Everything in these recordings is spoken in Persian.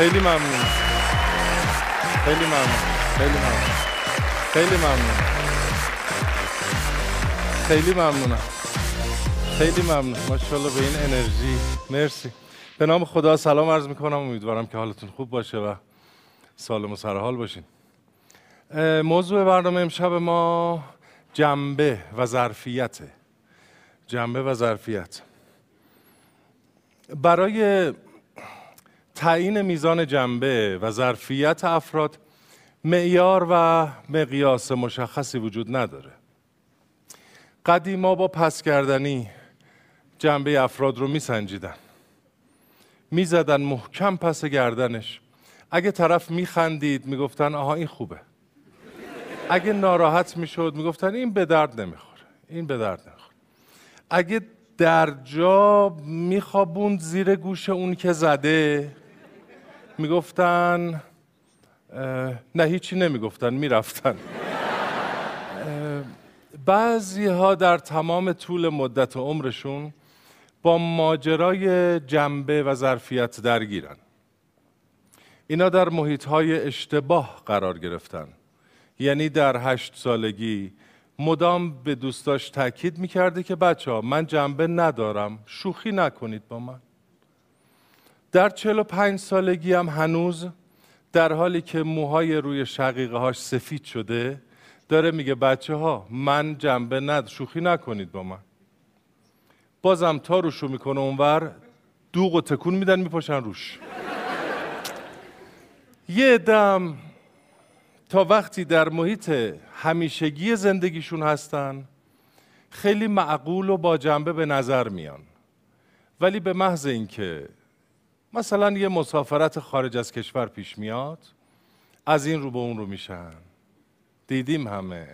خیلی ممنون. خیلی ممنون. خیلی ممنون. خیلی ممنون. خیلی ممنونم. خیلی ممنون. ماشاءالله به این انرژی. مرسی. به نام خدا سلام عرض می‌کنم. امیدوارم که حالتون خوب باشه و سالم و سرحال باشین. موضوع برنامه امشب ما جنبه و ظرفیت جنبه و ظرفیت. برای تعیین میزان جنبه و ظرفیت افراد معیار و مقیاس مشخصی وجود نداره. قدیما با پس کردنی جنبه افراد رو میسنجیدن. می‌زدن محکم پس گردنش. اگه طرف میخندید می‌گفتن آها این خوبه. اگه ناراحت می‌شد می‌گفتن این به درد نمی‌خوره. این به درد نمی‌خوره. اگه در جا میخوابوند زیر گوش اون که زده می‌گفتن نه هیچی نمی‌گفتن می‌رفتن. بعضی ها در تمام طول مدت عمرشون با ماجرای جنبه و ظرفیت درگیرن. اینا در محیط های اشتباه قرار گرفتن. یعنی در هشت سالگی مدام به دوستاش تاکید می‌کرده که بچه ها من جنبه ندارم شوخی نکنید با من. در چلو پنج سالگی هم هنوز در حالی که موهای روی شقیقه هاش سفید شده داره میگه بچه ها من جنبه ند شوخی نکنید با من. بازم تا روشو می‌کنه اونور دوغ و تکون میدن میپاشن روش. یه دم تا وقتی در محیط همیشگی زندگیشون هستن خیلی معقول و با جنبه به نظر میان. ولی به محض اینکه مثلا یه مسافرت خارج از کشور پیش میاد از این رو به اون رو میشن. دیدیم همه.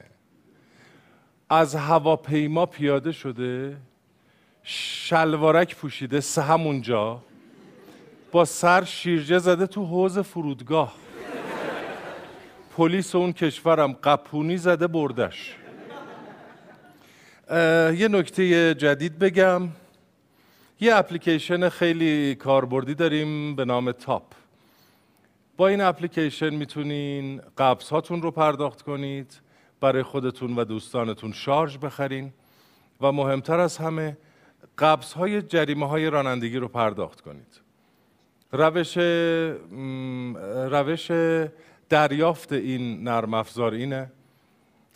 از هواپیما پیاده شده شلوارک پوشیده سه همونجا با سر شیرجه زده تو حوز فرودگاه. پلیس اون کشورم قپونی زده بردش. یه نکته جدید بگم. یه اپلیکیشن خیلی کاربردی داریم به نام تاپ. با این اپلیکیشن می‌تونین قبض هاتون رو پرداخت کنید برای خودتون و دوستانتون شارژ بخرین و مهمتر از همه قبض های جریمه های رانندگی رو پرداخت کنید. روش روش دریافت این نرم افزار اینه.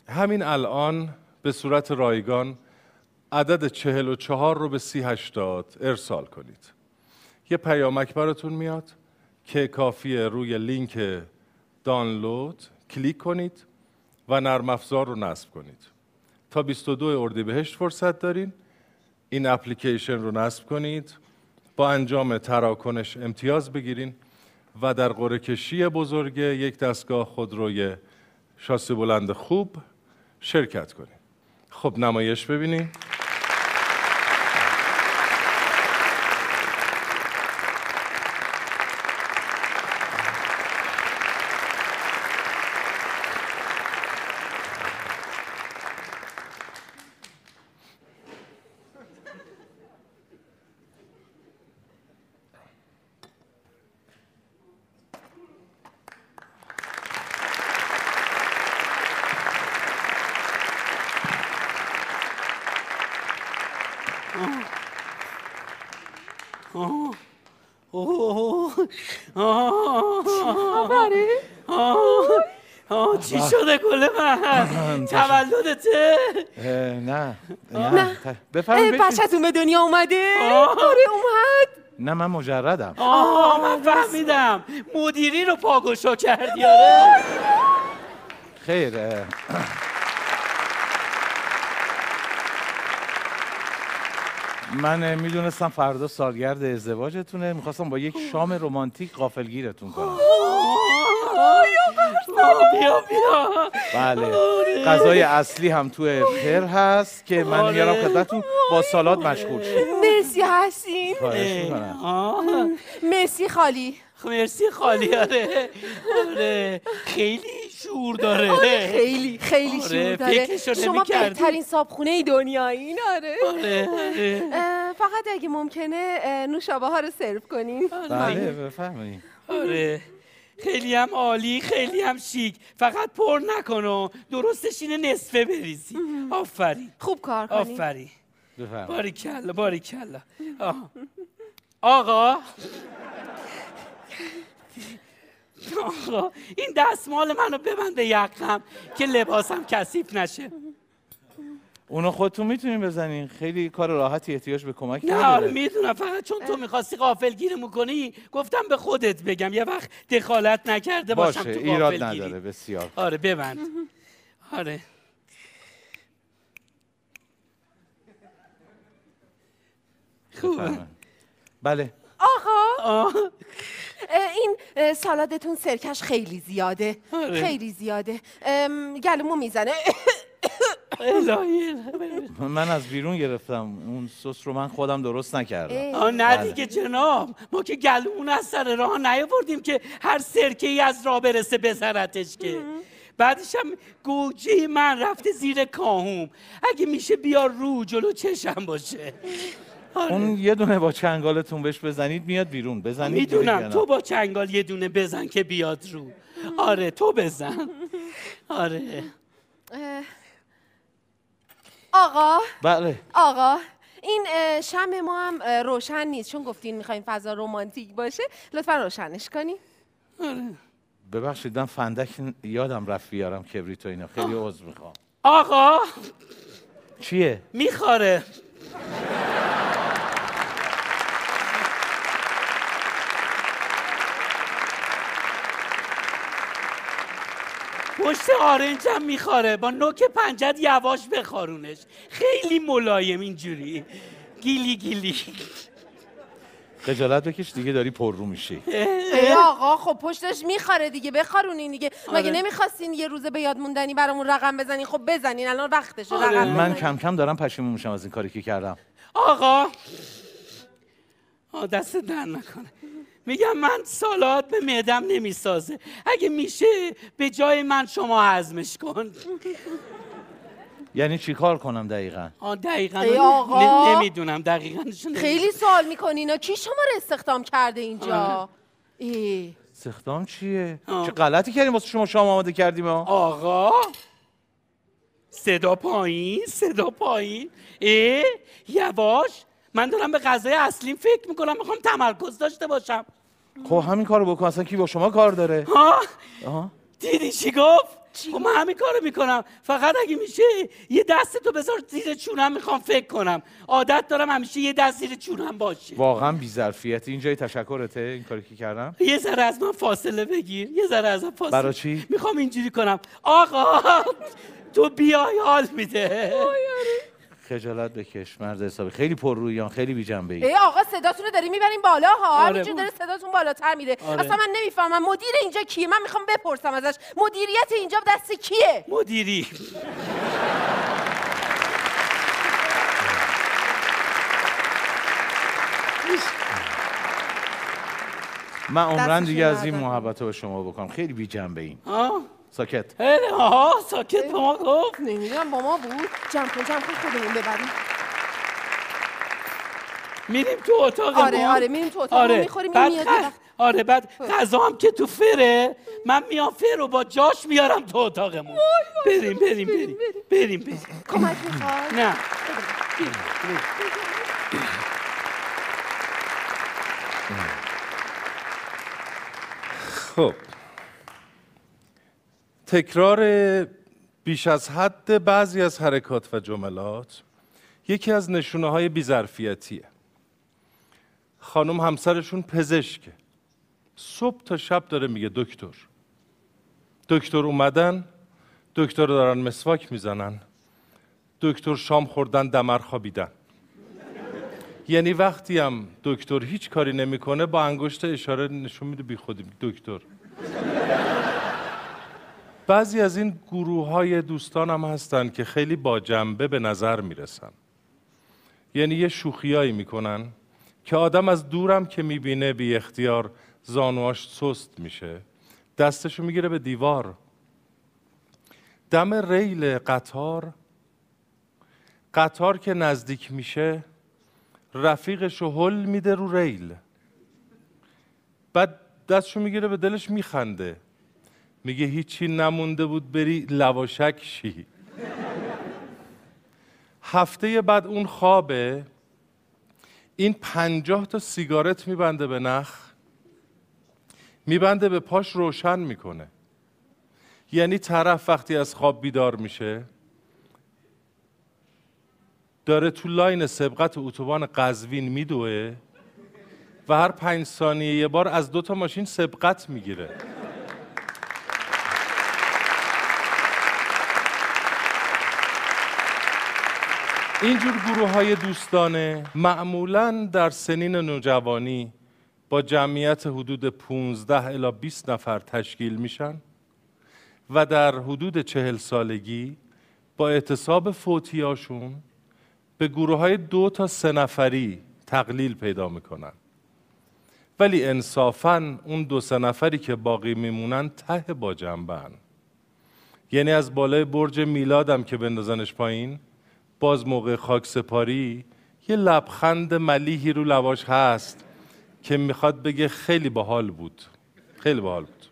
همین الان به صورت رایگان عدد چهل و چهار رو به سی هشتاد ارسال کنید. یه پیامک براتون میاد که کافیه روی لینک دانلود کلیک کنید و نرم افزار رو نصب کنید. تا 22 اردیبهشت فرصت دارین. این اپلیکیشن رو نصب کنید. با انجام تراکنش امتیاز بگیرین و در قرعه کشی بزرگ یک دستگاه خودروی شاسی بلند خوب شرکت کنید. خب نمایش ببینیم چی شده گل من تولدته نه نه بفرمایید بچه‌تون به دنیا اومده؟ آره اومد. نه من مجردم. آه من فهمیدم. مدیری رو پاگوشا کردی آره. خیر. من می‌دونستم فردا سالگرد ازدواجتونه. می‌خواستم با یک شام رمانتیک غافلگیرتون کنم. بیا بیا. بله. غذای اصلی هم تو خیر هست که من آره. میارم خدمتتون با سالاد مشغول شید مرسی حسین. مرسی خالی. مرسی خالی آره. آره. خیلی شور داره. خیلی خیلی آره، شور داره. فکرشو شما. بهترین صابخونه دنیایین آره. آره آره. فقط اگه ممکنه نوشابه ها رو سرو کنیم بله بفرمایید آره. خیلی هم عالی خیلی هم شیک. فقط پر نکن و درستش اینه نصفه بریزی. آفرین. خوب کار کنیم آفرین. بفرمایید. باری کلا باری کلا. آه. آقا. آقا این دستمال منو ببند به یقم که لباسم کثیف نشه. اونو خودتون می‌تونین بزنین. خیلی کار راحتی احتیاج به کمک نه نداره. می‌دونم فقط چون تو می‌خواستی غافل گیرمون کنی گفتم به خودت بگم. یه وقت دخالت نکرده باشم باشه تو ایراد گیری. نداره بسیار. آره ببند. آره. خوبه بفرمایید. بله. آقا. اه، این اه، سالادتون سرکش خیلی زیاده. آره. خیلی زیاده. ام، گلومو می‌زنه. من از بیرون گرفتم. اون سس رو من خودم درست نکردم. آه نه بله. دیگه جناب. ما که گلومون از سر راه نیاوردیم که هر سرکه ای از راه برسه بزنتش که. بعدش هم گوجه من رفته زیر کاهوم. اگه میشه بیا رو جلو چشم باشه. آره. اون یه دونه با چنگالتون بهش بزنید میاد بیرون. بزنید می‌دونم. تو. با چنگال یه دونه بزن که بیاد رو. آره تو بزن. آره. آقا. بله. آقا این شم ما هم روشن نیست. چون گفتین می‌خوایم فضا رومانتیک باشه. لطفا روشنش کنیم ببخشید من فندک یادم رفت بیارم کبریت و اینا. خیلی عذر می‌خوام. آقا. چیه؟ میخواره پشت آرنجم میخواره با نوک پنجت یواش بخارونش. خیلی ملایم اینجوری. گیلی گیلی. خجالت بکش دیگه داری پر رو میشی. ای آقا خب پشتش می‌خوره دیگه بخارونین دیگه. مگه آره. نمی‌خواستین یه روزه به یاد موندنی برامون رقم بزنین خب بزنین الان وقتشه آره. رقم من بزنین. کم کم دارم پشیمون میشم از این کاری که کردم. آقا. آه دست در نکنه. میگم من سالاد به معدم نمی‌سازه. اگه میشه به جای من شما هضمش کن. یعنی چی کار کنم دقیقا؟ آه دقیقا. ای آقا. نمی‌دونم دقیقا خیلی سوال می‌کنین کی شما رو استخدام کرده اینجا. ای. استخدام چیه؟ آه. چه غلطی کردیم واسه شما شام آماده کردیم ها؟ آقا. صدا پایین صدا پایین. اه یواش من دارم به غذای اصلیم فکر می‌کنم می‌خوام تمرکز داشته باشم. خب همین کارو بکن اصلا کی با شما کار داره؟ ها آها. دیدی چی گفت؟ خب من همین کارو می‌کنم. فقط اگه میشه یه دست تو بذار زیر چونم می‌خوام فکر کنم. عادت دارم همیشه یه دست زیر چونم باشه. واقعا بی‌ظرفیتی اینجای تشکرته این کاری که کردم؟ یه ذره از من فاصله بگیر. یه ذره از من فاصله. برای چی؟ می‌خوام اینجوری کنم. آقا تو بیای حال میده. خجالت بکش مرد حسابی. خیلی پر رویان خیلی بی جنبه ای آقا صداتون رو داری می‌برین بالا ها؟ آره. همینجور داره صداتون بالاتر میره آره. اصلا من نمی‌فهمم مدیر اینجا کیه؟ من می‌خوام بپرسم ازش مدیریت اینجا دست کیه؟ مدیری. من عمرن دیگه از این. محبت رو به شما بکنم. خیلی بی جنبه این آه ساکت. آها ساکت به ما گفت. نمی‌دونم با ما بود. جمع کن جمع کن خودمون ببریم. میریم تو اتاق آره آره میریم تو اتاق می‌خوریم این بعد میاد خ- آره بعد غذا هم که تو فره من میام فر رو با جاش میارم تو اتاقمون. بریم بریم بریم بریم بریم کمک می‌خواد نه. خب. تکرار بیش از حد بعضی از حرکات و جملات یکی از نشونه های بیظرفیتیه. خانم همسرشون پزشکه. صبح تا شب داره میگه دکتر. دکتر اومدن دکتر دارن مسواک می‌زنن. دکتر شام خوردن دمر خوابیدن. یعنی وقتی هم دکتر هیچ کاری نمی‌کنه با انگشت اشاره نشون میده بی خودی دکتر. بعضی از این گروه های دوستان هم هستن که خیلی با جنبه به نظر می‌رسن. یعنی یه شوخیایی می‌کنن که آدم از دورم که می‌بینه بی اختیار زانواش سست میشه دستشو می‌گیره به دیوار. دم ریل قطار قطار که نزدیک میشه رفیقش رو هل میده رو ریل. بعد دستشو می‌گیره به دلش میخنده. میگه هیچی نمونده بود بری لواشک شی. هفته بعد اون خوابه این پنجاه تا سیگارت میبنده به نخ میبنده به پاش روشن می‌کنه. یعنی طرف وقتی از خواب بیدار میشه داره تو لاین سبقت اتوبان قزوین میدوه و هر پنج ثانیه یه بار از دو تا ماشین سبقت می‌گیره. اینجور گروه های دوستانه معمولا در سنین نوجوانی با جمعیت حدود 15 الی 20 نفر تشکیل میشن و در حدود چهل سالگی با اعتصاب فوتیاشون به گروه های دو تا سه نفری تقلیل پیدا می‌کنن. ولی انصافا اون دو سه نفری که باقی میمونن ته با جنبن یعنی از بالای برج میلادم که بندازنش پایین باز موقع خاک سپاری یه لبخند ملیحی رو لواش هست که می‌خواد بگه خیلی باحال بود. خیلی باحال بود.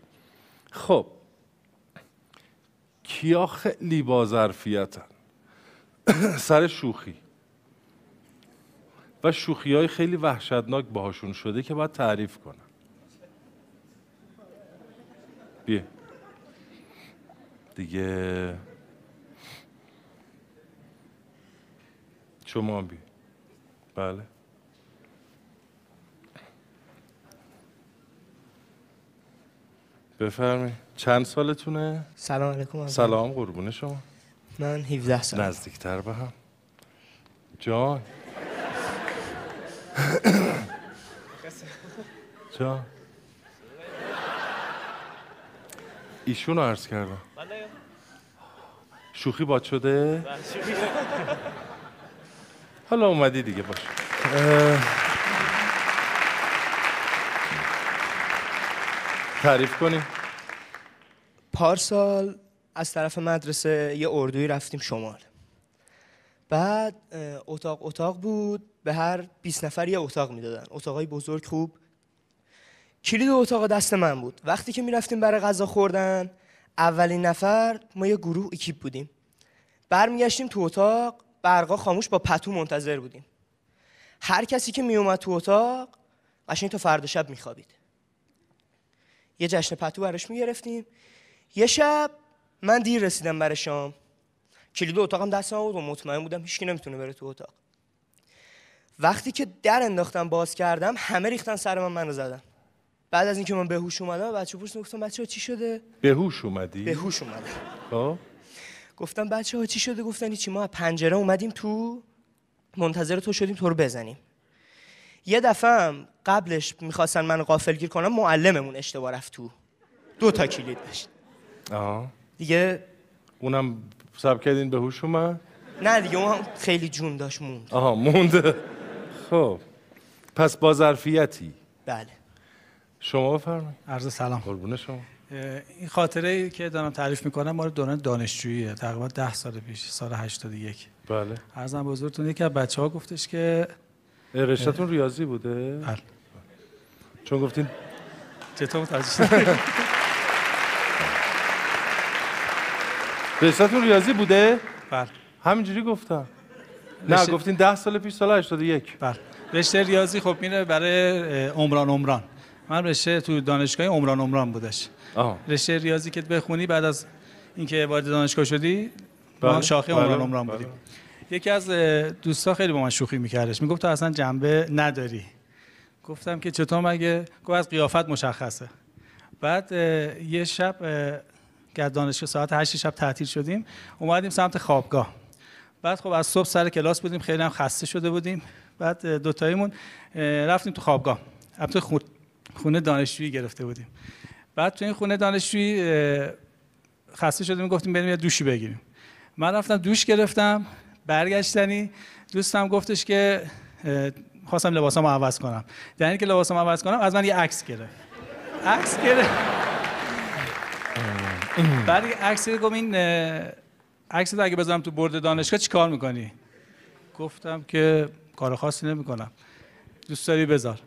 خب. کیا خیلی با ظرفیتن؟ سر شوخی. و شوخی های خیلی وحشتناک باهاشون شده که باید تعریف کنم بیا. دیگه شما بی بله بفرمی چند سالتونه؟ سلام علیکم اول. سلام قربون شما. من 17 سال نزدیکتر به هم. جان. جان. ایشون رو عرض کردم. شوخی باد شده؟ حالا اومدی دیگه باش. تعریف کنی پارسال از طرف مدرسه یه اردوی رفتیم شمال. بعد اتاق اتاق بود به هر 20 نفر یه اتاق می‌دادن. اتاقای بزرگ خوب. کلید اتاق دست من بود. وقتی که می‌رفتیم برای غذا خوردن اولین نفر ما یه گروه اکیپ بودیم. برمیگشتیم تو اتاق. برقا خاموش با پتو منتظر بودیم. هر کسی که میومد تو اتاق قشنگ تا فردا شب میخوابید. یه جشن پتو براش می‌گرفتیم. یه شب من دیر رسیدم برای شام. کلید اتاقم دستم بود و مطمئن بودم هیچکی نمی‌تونه بره تو اتاق. وقتی که در انداختم باز کردم همه ریختن سر من منو زدن. بعد از اینکه من به هوش اومدم بچه پرسیدم گفتم بچه چی شده؟ به هوش اومدی؟ به هوش اومدم. خب؟ گفتم بچه ها چی شده؟ گفتن چی ما از پنجره اومدیم تو منتظر تو شدیم تو رو بزنیم. یه دفعه هم قبلش می‌خواستن من غافلگیر کنم معلممون اشتباه رفت تو. دو تا کلید داشت. آها دیگه اونم سب کردین به هوش اومد؟ نه دیگه اون خیلی جون داشت موند. آها مونده خب. پس با ظرفیتی. بله. شما بفرمایید. عرض سلام. قربون شما. این خاطره ای که دارم تعریف می‌کنم مال دوران دانشجوییه تقریبا ده سال پیش سال 81 بله. ارزم حضورتون یکی از بچه ها گفتش که رشتهتون ریاضی بوده؟ بله. چون گفتین چطور متوجه؟ رشتهتون ریاضی بوده؟ بله. همینجوری گفتم. نه گفتین ده سال پیش سال 81 بله. رشته ریاضی خب میره برای عمران عمران. من رشته تو دانشگاه عمران عمران بودش. آها رشته ریاضی که بخونی بعد از اینکه وارد دانشگاه شدی ما بله، شاخه بله، عمران عمران بله. بودیم. یکی از دوستا خیلی با من شوخی میکردش. می‌گفت تو اصلا جنبه نداری. گفتم که چطور مگه؟ گفت از قیافت مشخصه. بعد یه شب که از دانشگاه ساعت 8 شب تعطیل شدیم اومدیم سمت خوابگاه. بعد خب از صبح سر کلاس بودیم خیلی هم خسته شده بودیم. بعد دوتاییمون رفتیم تو خوابگاه. البته خون- خونه دانشجویی گرفته بودیم. بعد تو این خونه دانشجویی خسته شدیم گفتیم بریم یه دوشی بگیریم. من رفتم دوش گرفتم برگشتنی دوستم گفتش که خواستم لباسامو عوض کنم. در اینکه لباسامو عوض کنم از من یه عکس گرفت. عکس گرفت. بعد عکس گفت این عکس اگه بذارم تو برد دانشگاه چیکار می‌کنی؟ گفتم که کار خاصی نمی‌کنم. دوست داری بذار.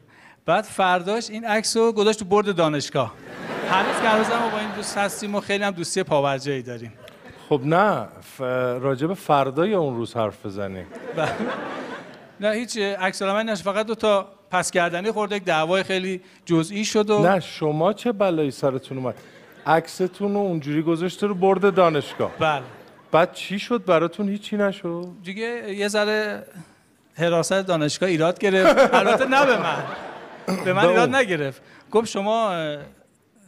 بعد فرداش این عکس رو گذاشت تو برد دانشگاه. هنوز که ما با این دوست هستیم و خیلی هم دوستی پاورجایی داریم. خب نه ف... راجب فردای اون روز حرف بزنیم. بله. نه هیچ عکس من نشه فقط دو تا پس گردنی خورده یک دعوای خیلی جزئی شد و نه شما چه بلایی سرتون اومد؟ عکستون رو اونجوری گذاشته رو برد دانشگاه. بله. بعد چی شد؟ براتون هیچی نشد؟ دیگه یه ذره حراست دانشگاه ایراد گرفت. البته نه به من. به من ایراد. نگرفت. گفت شما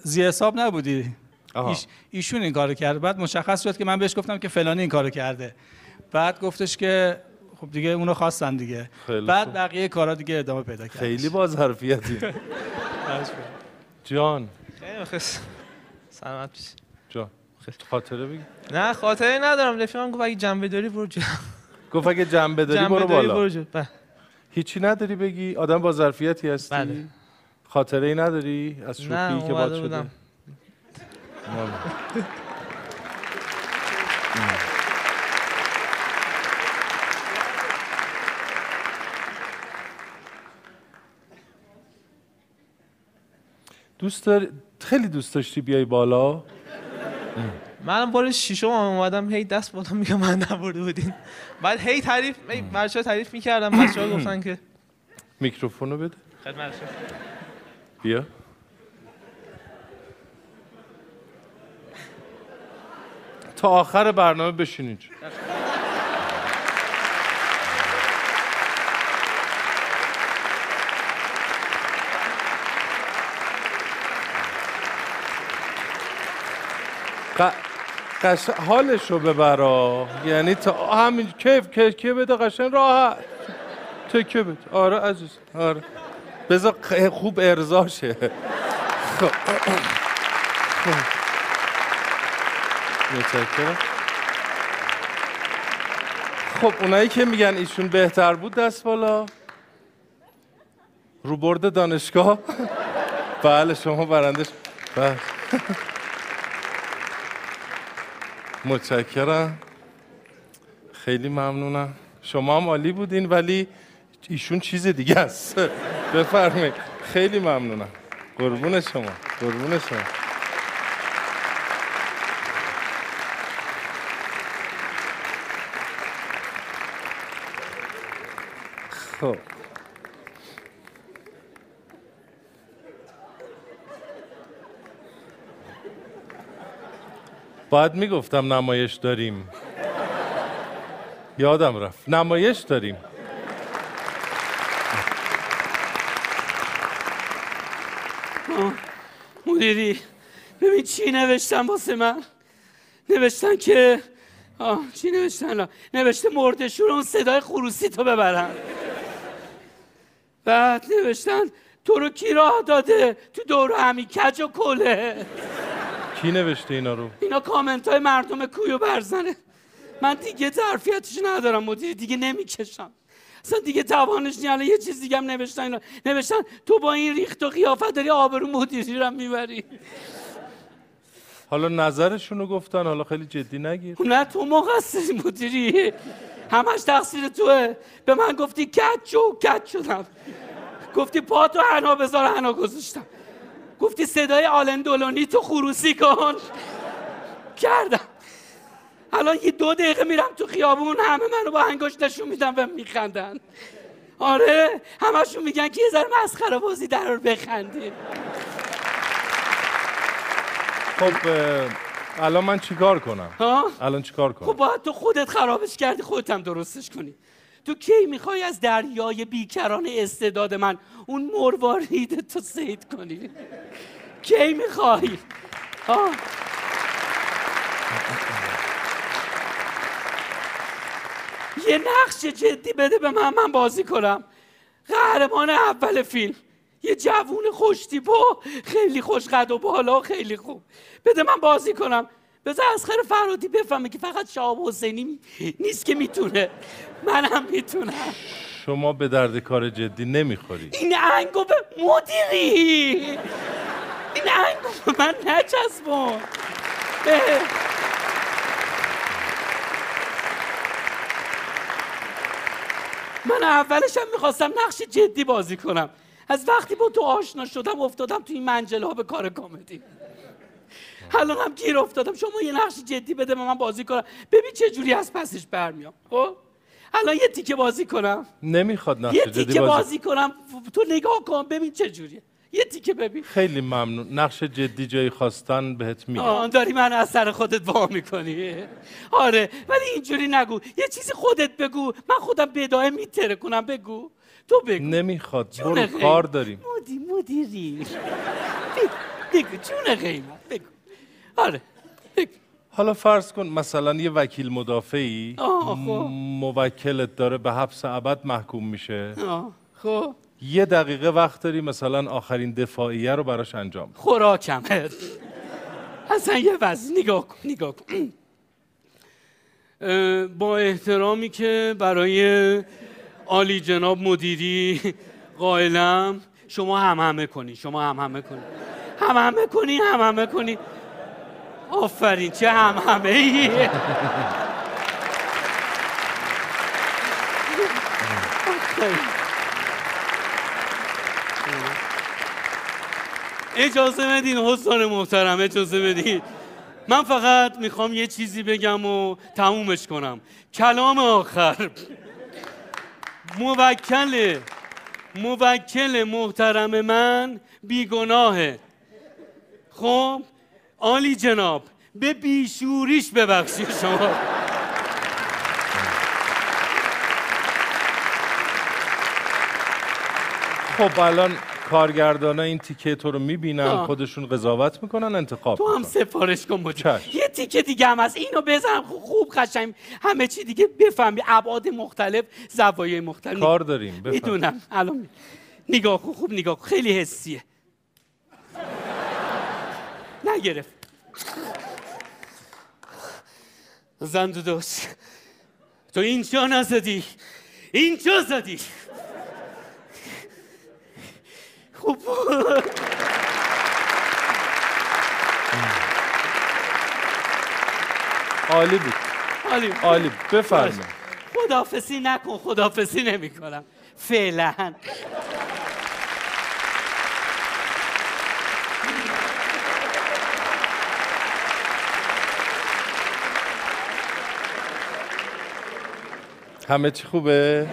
زی حساب نبودی. ایش ایشون این کارو کرد. بعد مشخص شد که من بهش گفتم که فلانی این کارو کرده. بعد گفتش که خب دیگه اونو خواستن دیگه. بعد خوب. بقیه کارا دیگه ادامه پیدا کرد خیلی با ظرفیتی جان. سلامت باشی. جان. خاطره بگی. نه خاطره ندارم. رفیقم گفت اگه جنبه داری برو جلو گفت اگه جنبه داری جنبه برو داری بالا. بله. هیچی نداری بگی؟ آدم با ظرفیتی هستی؟ بله. خاطره ای نداری؟ از شوخی نه که باد شده. دوست داری خیلی دوست داشتی بیای بالا؟ منم بار شیشم هم اومدم هی دست بالا میگم من نبرده بودین. بعد هی تعریف بچه ها تعریف می‌کردم بچه ها گفتن که میکروفونو بده. خدمت بیا تا آخر برنامه بشین اینجا ق... قش... حالشو ببرا. یعنی تا همین کیف کیف بده قشنگ. راحت تکه بده. آره عزیز آره. بذار خوب ارزاشه خب. خب. خب اونایی که میگن ایشون بهتر بود دست بالا. رو برد دانشگاه. بله شما برندش بله. متشکرم. خیلی ممنونم. شما هم عالی بودین ولی ایشون چیز دیگه است. بفرمایید. خیلی ممنونم. قربون شما. قربون شما. خب. باید می‌گفتم نمایش داریم. یادم رفت. نمایش داریم. مدیری ببین چی نوشتن واسه من؟ نوشتن که آه چی نوشتن؟ نوشته مردشور اون صدای خروسی تو ببرن. بعد نوشتن تو رو کی راه داده؟ تو دور همی کج و کله. کی نوشته اینا رو؟ اینا کامنت های مردم کویو برزنه. من دیگه ظرفیتش ندارم مدیر دیگه نمی‌کشم. اصلا دیگه توانش نیست یه چیز دیگه هم نوشتن اینا. نوشتن تو با این ریخت و قیافت داری آبرو مدیری رو می‌بری. حالا نظرشون رو گفتن حالا خیلی جدی نگیر نه تو مقصری مدیری. همش تقصیر توه. به من گفتی کت شو کت شدم. گفتی پا تو حنا بذار حنا گذاشتم. گفتی صدای آلن دولونی تو خروسی کن. کردم. الان یه دو دقیقه میرم تو خیابون همه منو با انگشت نشون میدن و میخندن. آره همشون میگن که یه ذره مسخره بازی در رو بخندیم. خب الان من چیکار کنم؟ ها؟ الان چیکار خب کنم باید تو خودت خرابش کردی خودت هم درستش کنی. تو کی می‌خوای از دریای بیکران استعداد من اون مروارید تو سید کنی؟ کی می‌خوای؟ ها؟ یه نقش جدی بده به من من بازی کنم. قهرمان اول فیلم. یه جوون و خیلی خوش قد و بالا خیلی خوب. بده من بازی کنم. بذار اسخر فرادی بفهمه که فقط شهاب حسینی نیست که می‌تونه. منم می‌تونم. شما به درد کار جدی نمی‌خوری این انگو به مدیری. این انگو به من نچسبون. من اولش هم می‌خواستم نقش جدی بازی کنم. از وقتی با تو آشنا شدم افتادم تو این منجله ها به کار کمدی. الان هم گیر افتادم. شما یه نقش جدی بده من بازی کنم. ببین چه جوری از پسش برمیام. خب؟ الان یه تیکه بازی کنم. نمی‌خواد نقش یه جدی تیکه بازی بازی کنم. تو نگاه کن ببین چه جوریه. یه تیکه ببین. خیلی ممنون. نقش جدی جایی خواستن بهت میگم. آه داری من از سر خودت وا می‌کنی. آره ولی اینجوری نگو. یه چیزی خودت بگو. من خودم بدایه میتره کنم بگو. تو بگو. نمی‌خواد. برو. کار داریم. مدی مدیری بگو جون قیمت بگو. آره بگو. حالا فرض کن مثلا یه وکیل مدافعی خب. موکلت داره به حبس ابد محکوم میشه. خب. یه دقیقه وقت داری مثلا آخرین دفاعیه رو براش انجام. خوراکم. اصلا یه وضع. نگاه کن نگاه کن. با احترامی که برای عالی جناب مدیری قائلم شما هم همه کنی شما هم همه کنی. هم همه کنی هم همه کنی. آفرین چه هم همه ای اجازه بدین حسان محترم اجازه بدین. من فقط می‌خوام یه چیزی بگم و تمومش کنم. کلام آخر. موکل موکل محترم من بیگناهه. خب؟ عالی جناب به بیشوریش ببخشید شما. خب الان کارگردان این تیکه تو رو می‌بینن آه. خودشون قضاوت می‌کنن انتخاب تو هم می‌کنن. سفارش کن چشم. یه تیکه دیگه هم هست. اینو بزنم خو- خوب قشنگ. همه چی دیگه بفهمی. ابعاد مختلف زوایای مختلف. کار داریم. بفهم. می‌دونم. الان می- نگاه کن. خوب نگاه کن. خیلی حسیه. نگرفت. زند دوست. تو اینجا نزدی؟ اینجا زدی؟ خوب بود. عالی بود عالی بود. عالی. بفرمایید خدافسی نکن خدافسی نمی کنم فعلا همه چی خوبه؟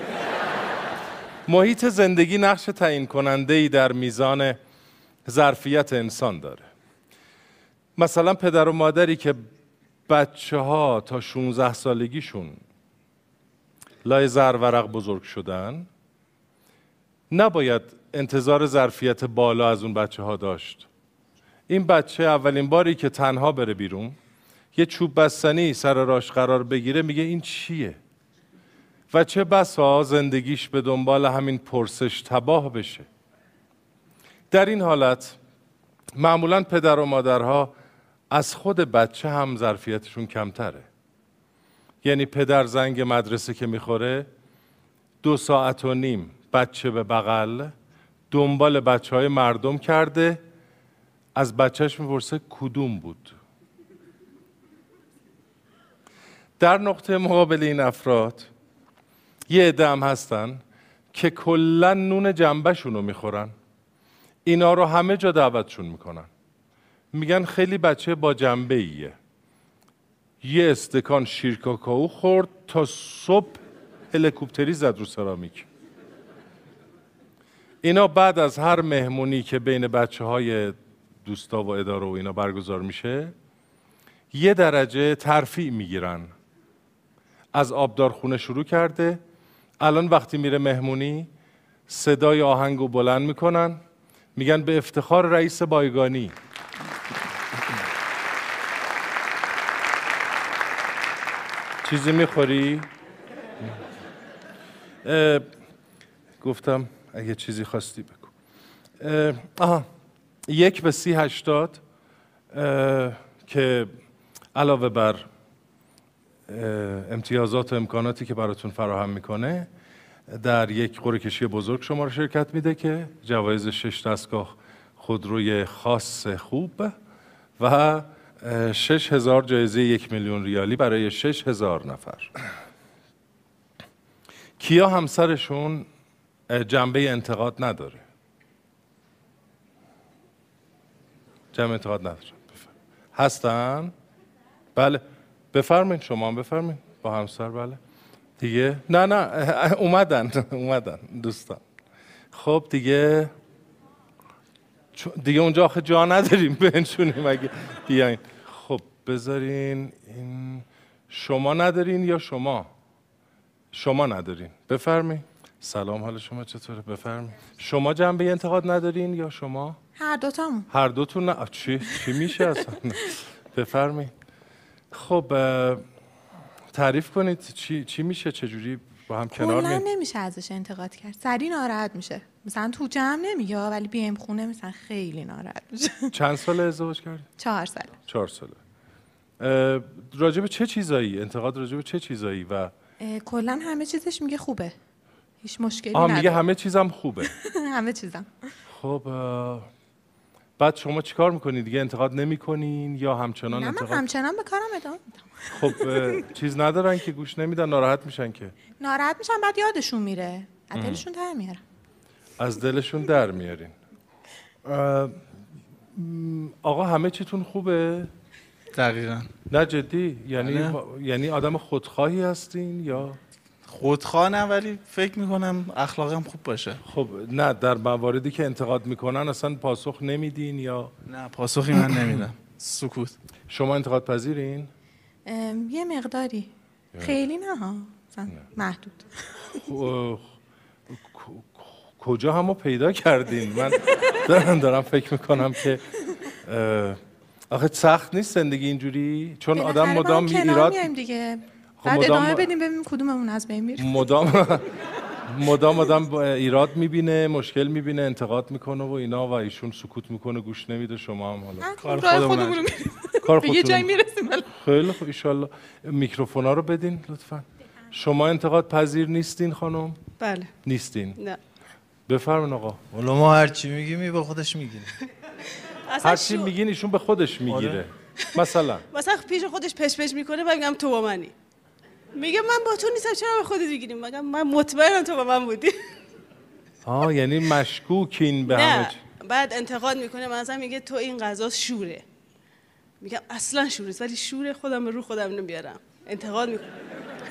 محیط زندگی نقش تعیین کننده ای در میزان ظرفیت انسان داره. مثلا پدر و مادری که بچه ها تا 16 سالگیشون لای زرورق بزرگ شدن نباید انتظار ظرفیت بالا از اون بچه ها داشت. این بچه اولین باری که تنها بره بیرون یه چوب بستنی سر راش قرار بگیره میگه این چیه؟ و چه بسا زندگیش به دنبال همین پرسش تباه بشه. در این حالت معمولا پدر و مادرها از خود بچه هم ظرفیتشون کمتره. یعنی پدر زنگ مدرسه که می‌خوره دو ساعت و نیم بچه به بغل دنبال بچه های مردم کرده از بچهش می‌پرسه کدوم بود؟ در نقطه مقابل این افراد یه عده هم هستن که کلا نون جنبشون رو می‌خورن. اینا رو همه جا دعوتشون می‌کنن. میگن خیلی بچه با جنبه ایه یه استکان شیر کاکائو خورد تا صبح هلیکوپتری زد رو سرامیک. اینا بعد از هر مهمونی که بین بچه های دوستا و اداره و اینا برگزار میشه یه درجه ترفیع می‌گیرن. از آبدارخونه شروع کرده الان وقتی میره مهمونی صدای آهنگو بلند می‌کنن میگن به افتخار رئیس بایگانی چیزی می‌خوری؟ گفتم اگه چیزی خواستی بگو آها یک به سی هشتاد که علاوه بر امتیازات و امکاناتی که براتون فراهم می‌کنه در یک قرعه کشی بزرگ شما رو شرکت میده که جوایز شش دستگاه خودروی خاص خوب و شش هزار جایزه یک میلیون ریالی برای شش هزار نفر. کیا همسرشون جنبه انتقاد نداره؟ جنبه انتقاد نداره. هستن؟ بله. بفرمایید شما هم بفرمایید با همسر بله. دیگه؟ نه نه اومدن اومدن دوستان. خب دیگه دیگه اونجا آخه جا نداریم بنشونیم اگه بیاین. خب بذارین این شما ندارین یا شما؟ شما ندارین. بفرمایید سلام حال شما چطوره؟ بفرمایید شما جنبه انتقاد ندارین یا شما؟ هر دوتامون. هر دوتون نه. چی؟ چی میشه اصلا؟ بفرمایید خب تعریف کنید چی چی میشه؟ چجوری با هم کنار میاد؟ نمیشه ازش انتقاد کرد. سری ناراحت میشه. مثلا تو جمع نمیگه ولی بیایم خونه مثلا خیلی ناراحت میشه. چند سال ازدواج کردید چهار ساله چهار ساله. به چه چیزایی؟ انتقاد راجع به چه چیزایی و کلا همه چیزش میگه خوبه. هیچ مشکلی آه میگه نداره. همه چیزم خوبه. همه چیزم. خب بعد شما چیکار می‌کنید دیگه انتقاد نمی‌کنین یا همچنان نه من انتقاد؟ همچنان به کارم ادامه میدم. خب چیز ندارن که گوش نمیدن ناراحت میشن که. ناراحت میشم بعد یادشون میره. از دلشون در میارم از دلشون در میارین. آقا همه چیتون خوبه؟ دقیقا. نه جدی؟ یعنی بله. یعنی آدم خودخواهی هستین یا؟ خودخواه نه ولی فکر می‌کنم اخلاقم خوب باشه. خب نه در مواردی که انتقاد می‌کنن اصلا پاسخ نمیدین یا؟ نه پاسخی من نمیدم. سکوت. شما انتقاد پذیرین؟ یه مقداری. خیلی نه ها. محدود. کجا همو پیدا کردین؟ من دارم, دارم فکر می‌کنم که آخه سخت نیست زندگی اینجوری؟ چون آدم مدام کنار ایراد دیگه. بعد مدام- ادامه بدیم ببینیم کدوممون از بین میره. مدام مدام آدم ایراد می‌بینه مشکل می‌بینه انتقاد می‌کنه و اینا و ایشون سکوت می‌کنه گوش نمیده شما هم حالا. کار خودمون کار به یه جایی خودتون می‌رسیم. خیلی خوب ایشالله. میکروفونا رو بدین لطفا. شما انتقاد پذیر نیستین خانم؟ بله. نیستین. نه. بفرمین آقا. حالا ما هر چی میگیم به خودش میگیم اصلا هر چی میگین ایشون به خودش می‌گیره. مثلا. مثلا پیش خودش پش پش می‌کنه و میگم تو با منی. میگه من با تو نیستم چرا به خودت می‌گیریم میگم من مطمئنم تو با من بودی. آه یعنی مشکوکین به همه. بعد انتقاد می‌کنه مثلا میگه تو این غذا شوره. میگم اصلا شور نیست ولی شور خودم به رو خودم نمیارم. انتقاد می‌کنه.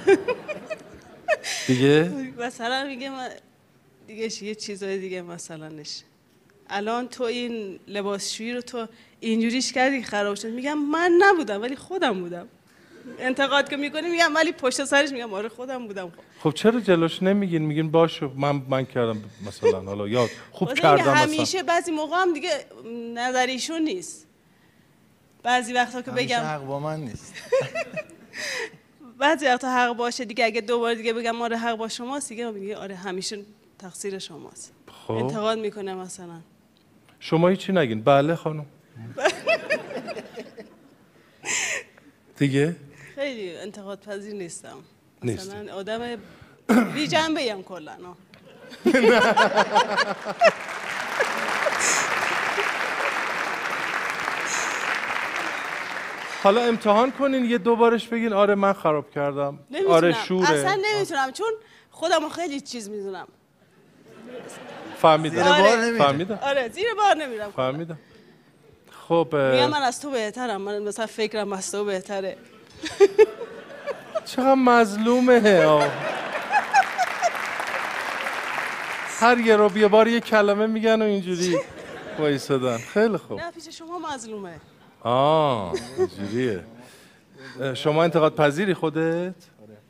دیگه؟ مثلا میگه من دیگه یه چیزای دیگه مثلا نشه الان تو این لباسشویی رو تو اینجوریش کردی که خراب شد. میگم من نبودم ولی خودم بودم. انتقاد که می‌کنی میگم ولی پشت سرش میگم آره خودم بودم. خب چرا جلوش نمیگین؟ میگین باشه من من کردم مثلا حالا یا خوب اینکه کردم مثلا. همیشه بعضی موقع هم دیگه نظر ایشون نیست. بعضی وقتا که بگم حق با من نیست. بعضی وقتا حق باشه دیگه اگه دوباره دیگه بگم آره حق با شماست دیگه میگه آره همیشه تقصیر شماست. خب. انتقاد می‌کنه مثلا. شما هیچی نگین. بله خانم. دیگه؟ خیلی انتقاد پذیر نیستم. نیستی. مثلا آدم بی جنبه هم کلا. حالا امتحان کنین یه دوبارش بگین آره من خراب کردم. نمی‌تونم. آره شوره. اصلا نمی‌تونم چون خودم خیلی چیز می‌دونم. فهمیدم. زیر بار آره. فهمیدم. آره زیر بار نمیرم. فهمیدم. خب میگم من از تو بهترم من مثلا فکرم از تو بهتره. چقدر مظلومه. آه. هر یه رو یه بار یه کلمه میگن و اینجوری وایسادن. خیلی خوب. نه پیش شما مظلومه. آه اینجوریه. شما انتقاد پذیری خودت؟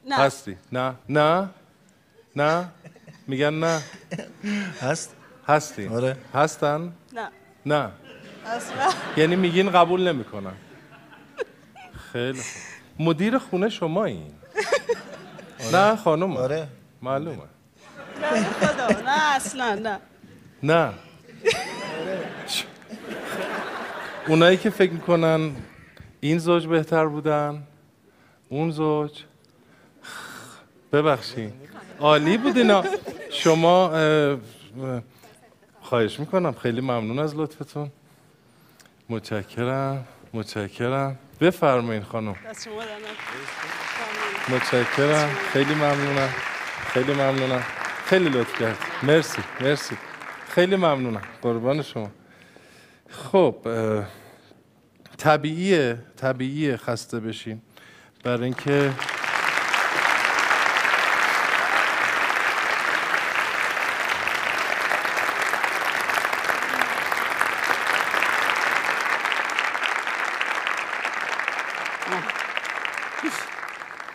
نه. هستی. نه. نه؟ نه؟ میگن نه. هست. هستی. آره. هستن؟ نه. نه. اصلا. یعنی میگین قبول نمی‌کنن. خیلی خوب. مدیر خونه شما این نه خانم آره. معلومه. نه به خدا نه اصلا نه. نه. اونایی که فکر می‌کنن این زوج بهتر بودن اون زوج. ببخشید. عالی بود اینا. شما اه، اه، خواهش می‌کنم. خیلی ممنون از لطفتون. متشکرم متشکرم. بفرمایین خانم. دست شما. متشکرم. خیلی ممنونم. خیلی ممنونم. خیلی لطف کرد. مرسی مرسی. خیلی ممنونم. قربان شما. خب طبیعیه طبیعیه خسته بشین. برای اینکه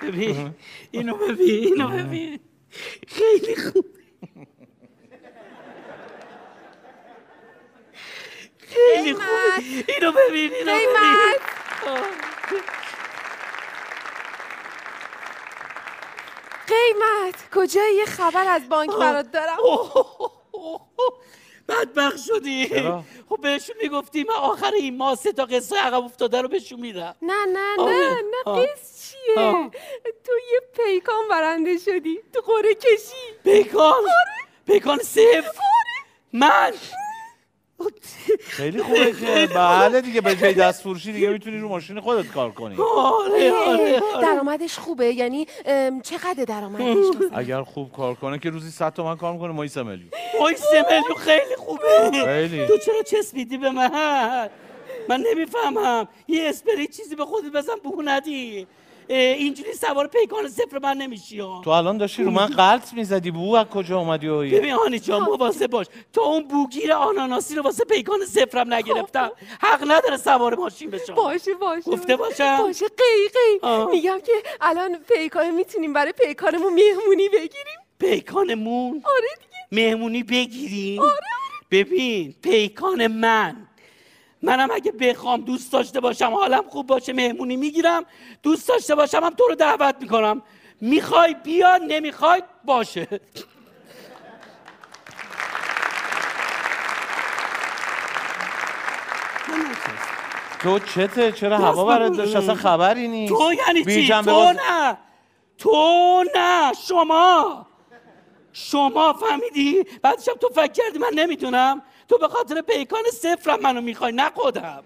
ببین. اینو ببین اینو ببین. خیلی خوب. خیلی خوب. اینو ببین اینو ببین. قیمت قیمت کجایی یه خبر از بانک برات دارم؟ بدبخت شدی. چرا؟ خب بهشون می‌گفتی من آخر این ماه سه تا قصه عقب افتاده رو بهشون میدم. نه نه آره. نه نه. قیس چیه؟ آه. تو یه پیکان برنده شدی تو قره کشی. پیکان؟ پیکان صفر؟ من؟ خیلی خوبه که بله دیگه به جای دست فروشی دیگه می‌تونی رو ماشین خودت کار کنی. آره آره آره. درآمدش خوبه یعنی چقدر درآمدش؟ اگر خوب کار کنه که روزی 100 تومن کار می‌کنه مایی 3 میلیون سه میلیون خیلی خوبه. خیلی. تو چرا چسبیدی به من؟ من نمی‌فهمم. یه اسپری چیزی به خودت بزن بو ندی اینجوری سوار پیکان صفر من نمیشی ها. تو الان داشتی رو من قلط می‌زدی بو از کجا اومدی و ببین هانی جان مواظب باش. تو اون بوگیر آناناسی رو واسه پیکان صفرم نگرفتم. حق نداره سوار ماشین بشم باشه باشه. گفته باشم؟ باشه قی قی آه. میگم که الان پیکان می‌تونیم برای پیکانمون مهمونی بگیریم. پیکانمون؟ آره دیگه. مهمونی بگیریم؟ ببین پیکان من منم اگه بخوام دوست داشته باشم حالم خوب باشه مهمونی می‌گیرم. دوست داشته باشم هم تو رو دعوت می‌کنم. می‌خوای بیا نمی‌خوای باشه. تو چته؟ چرا هوا برات داشت؟ اصلا خبری نیست. تو یعنی چی؟ تو نه. تو نه. شما. شما فهمیدی؟ بعدش هم تو فکر کردی. من نمی‌دونم. تو به خاطر پیکان صفرم منو می‌خوای نه خودم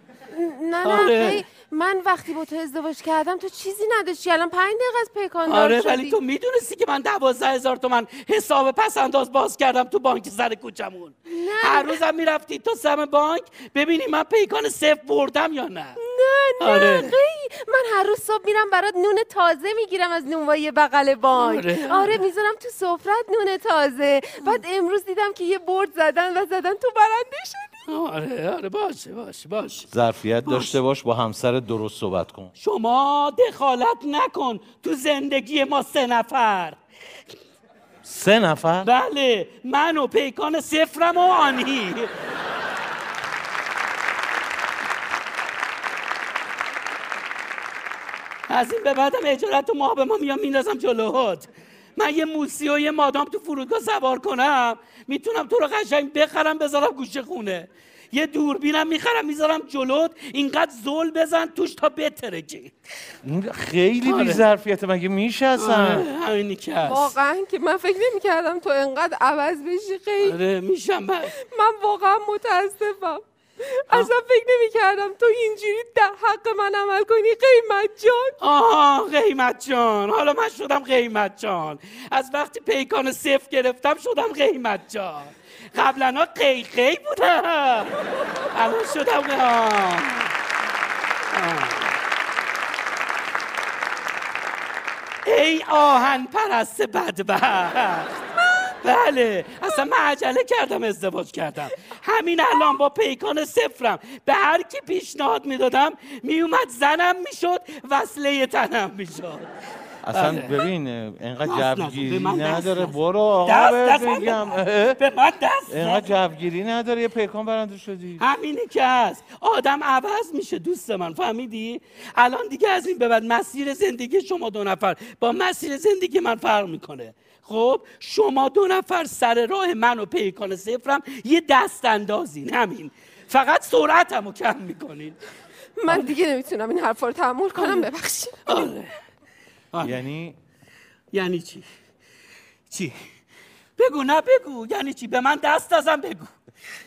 نه نه آره. من وقتی با تو ازدواج کردم تو چیزی نداشتی؟ الان پنج دقیقه از پیکان آره شدی. ولی تو می‌دونستی که من دوازده هزار تومن حساب پس انداز باز کردم تو بانک سر کوچمون. هر روزم می‌رفتی تو سم بانک ببینی من پیکان صفر بردم یا نه. نه نه آره. قی من هر روز صبح میرم برات نون تازه می‌گیرم از نونوایی بغل بانک. آره. آره می‌ذارم تو سفرت نون تازه. بعد امروز دیدم که یه برد زدن و زدن تو برنده شدی آره آره باشه باشه باشه. ظرفیت داشته باش با همسر درست صحبت کن. شما دخالت نکن تو زندگی ما سه نفر. سه نفر؟ بله من و پیکان صفرم و آنی. از این به بعدم اجارت و ماه به ما میام میندازم جلوت من یه موسی و یه مادام تو فرودگاه سوار کنم می‌تونم تو رو قشنگ بخرم بذارم گوشه خونه. یه دوربینم می‌خرم می‌ذارم جلوت اینقدر زل بزن توش تا بترکی خیلی آره. بی ظرفیت مگه میشه اصلا؟ همینی که هست. واقعا که من فکر نمی‌کردم تو انقدر عوض بشی قی آره میشم. من من واقعا متاسفم. اصلا فکر نمی‌کردم تو اینجوری در حق من عمل کنی. قیمت جان. آها قیمت جان. حالا من شدم قیمت جان. از وقتی پیکان صفر گرفتم شدم قیمت جان. قبلا ها قی قی بودم الان شدم آه. آه. ای آهن پرست بدبخت. بله اصلا من عجله کردم ازدواج کردم همین الان با پیکان صفرم به هر کی پیشنهاد می‌دادم میومد زنم می‌شد وصله تنم می‌شد اصلا بله. ببین انقدر نزن. جوگیری نداره. برو آقا دست. میگم به من دست انقدر نزن. جوگیری نداره یه پیکان برنده شدی همینی که هست آدم عوض میشه دوست من فهمیدی الان دیگه از این به بعد مسیر زندگی شما دو نفر با مسیر زندگی من فرق می‌کنه خب شما دو نفر سر راه من و پیکان صفرم یه دست اندازین همین. فقط سرعتم رو کم می‌کنین. من دیگه نمی‌تونم این حرفا رو تحمل کنم ببخشید. آره. آره. یعنی؟ یعنی چی؟ چی؟ بگو نه بگو. یعنی چی؟ به من دست نزن بگو.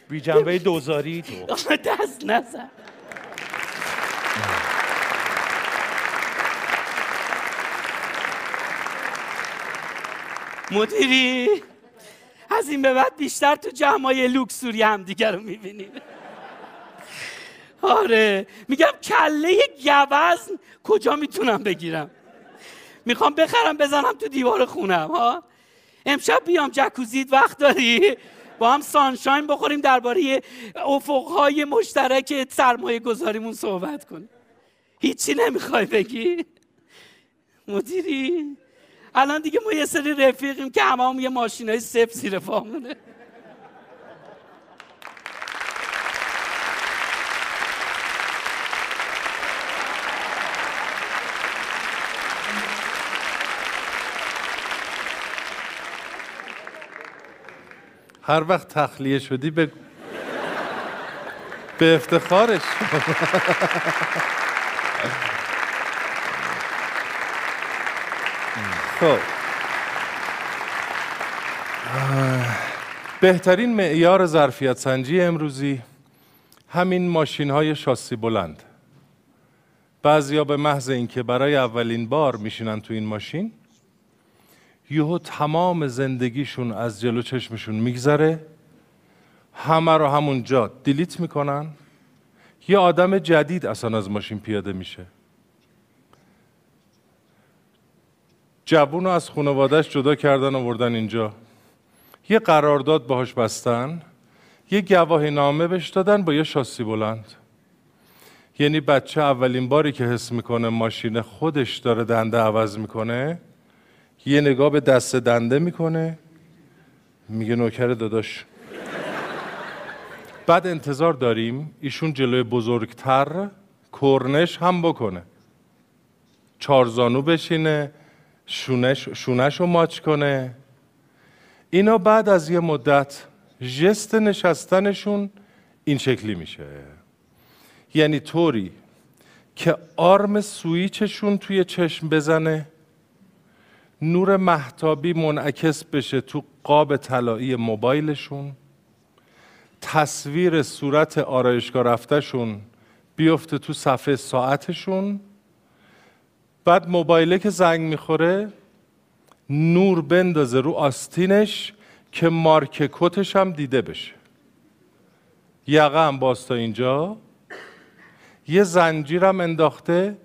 بی جنبه دوزاری تو. دست نزن. مدیری؟ از این به بعد بیشتر تو جمعای لوکسوری هم دیگر رو می‌بینیم آره میگم کله گوزن کجا می‌تونم بگیرم؟ می‌خوام بخرم بزنم تو دیوار خونم ها؟ امشب بیام جکوزیت وقت داری؟ با هم سانشاین بخوریم درباره افقهای مشترک سرمایه گذاریمون صحبت کنیم. هیچی نمی‌خوای بگی؟ مدیری؟ الان دیگه ما یه سری رفیقیم که همه هم یه ماشین های سف زیر پامونه هر وقت تخلیه شدی به به افتخارش. خب. بهترین معیار ظرفیت سنجی امروزی همین ماشین های شاسی بلند. بعضیا به محض اینکه برای اولین بار میشینن تو این ماشین یهو تمام زندگیشون از جلو چشمشون میگذره همه رو همونجا دیلیت می‌کنن. یه آدم جدید اصلا از ماشین پیاده میشه. جوون از خانوادهش جدا کردن آوردن اینجا. یه قرارداد باهاش بستن یه گواهی نامه بهش دادن با یه شاسی بلند. یعنی بچه اولین باری که حس می‌کنه ماشین خودش داره دنده عوض می‌کنه یه نگاه به دست دنده می‌کنه میگه نوکر داداش. بعد انتظار داریم ایشون جلوی بزرگتر کرنش هم بکنه. چارزانو بشینه شونش شونش رو ماچ کنه. اینا بعد از یه مدت ژست نشستنشون این شکلی میشه. یعنی طوری که آرم سویچشون توی چشم بزنه نور محتابی منعکس بشه تو قاب طلایی موبایلشون تصویر صورت آرایشگاه رفتهشون بیفته تو صفحه ساعتشون بعد موبایله که زنگ می‌خوره نور بندازه رو آستینش که مارک کتش هم دیده بشه. یقه هم باز تا اینجا. یه زنجیرم انداخته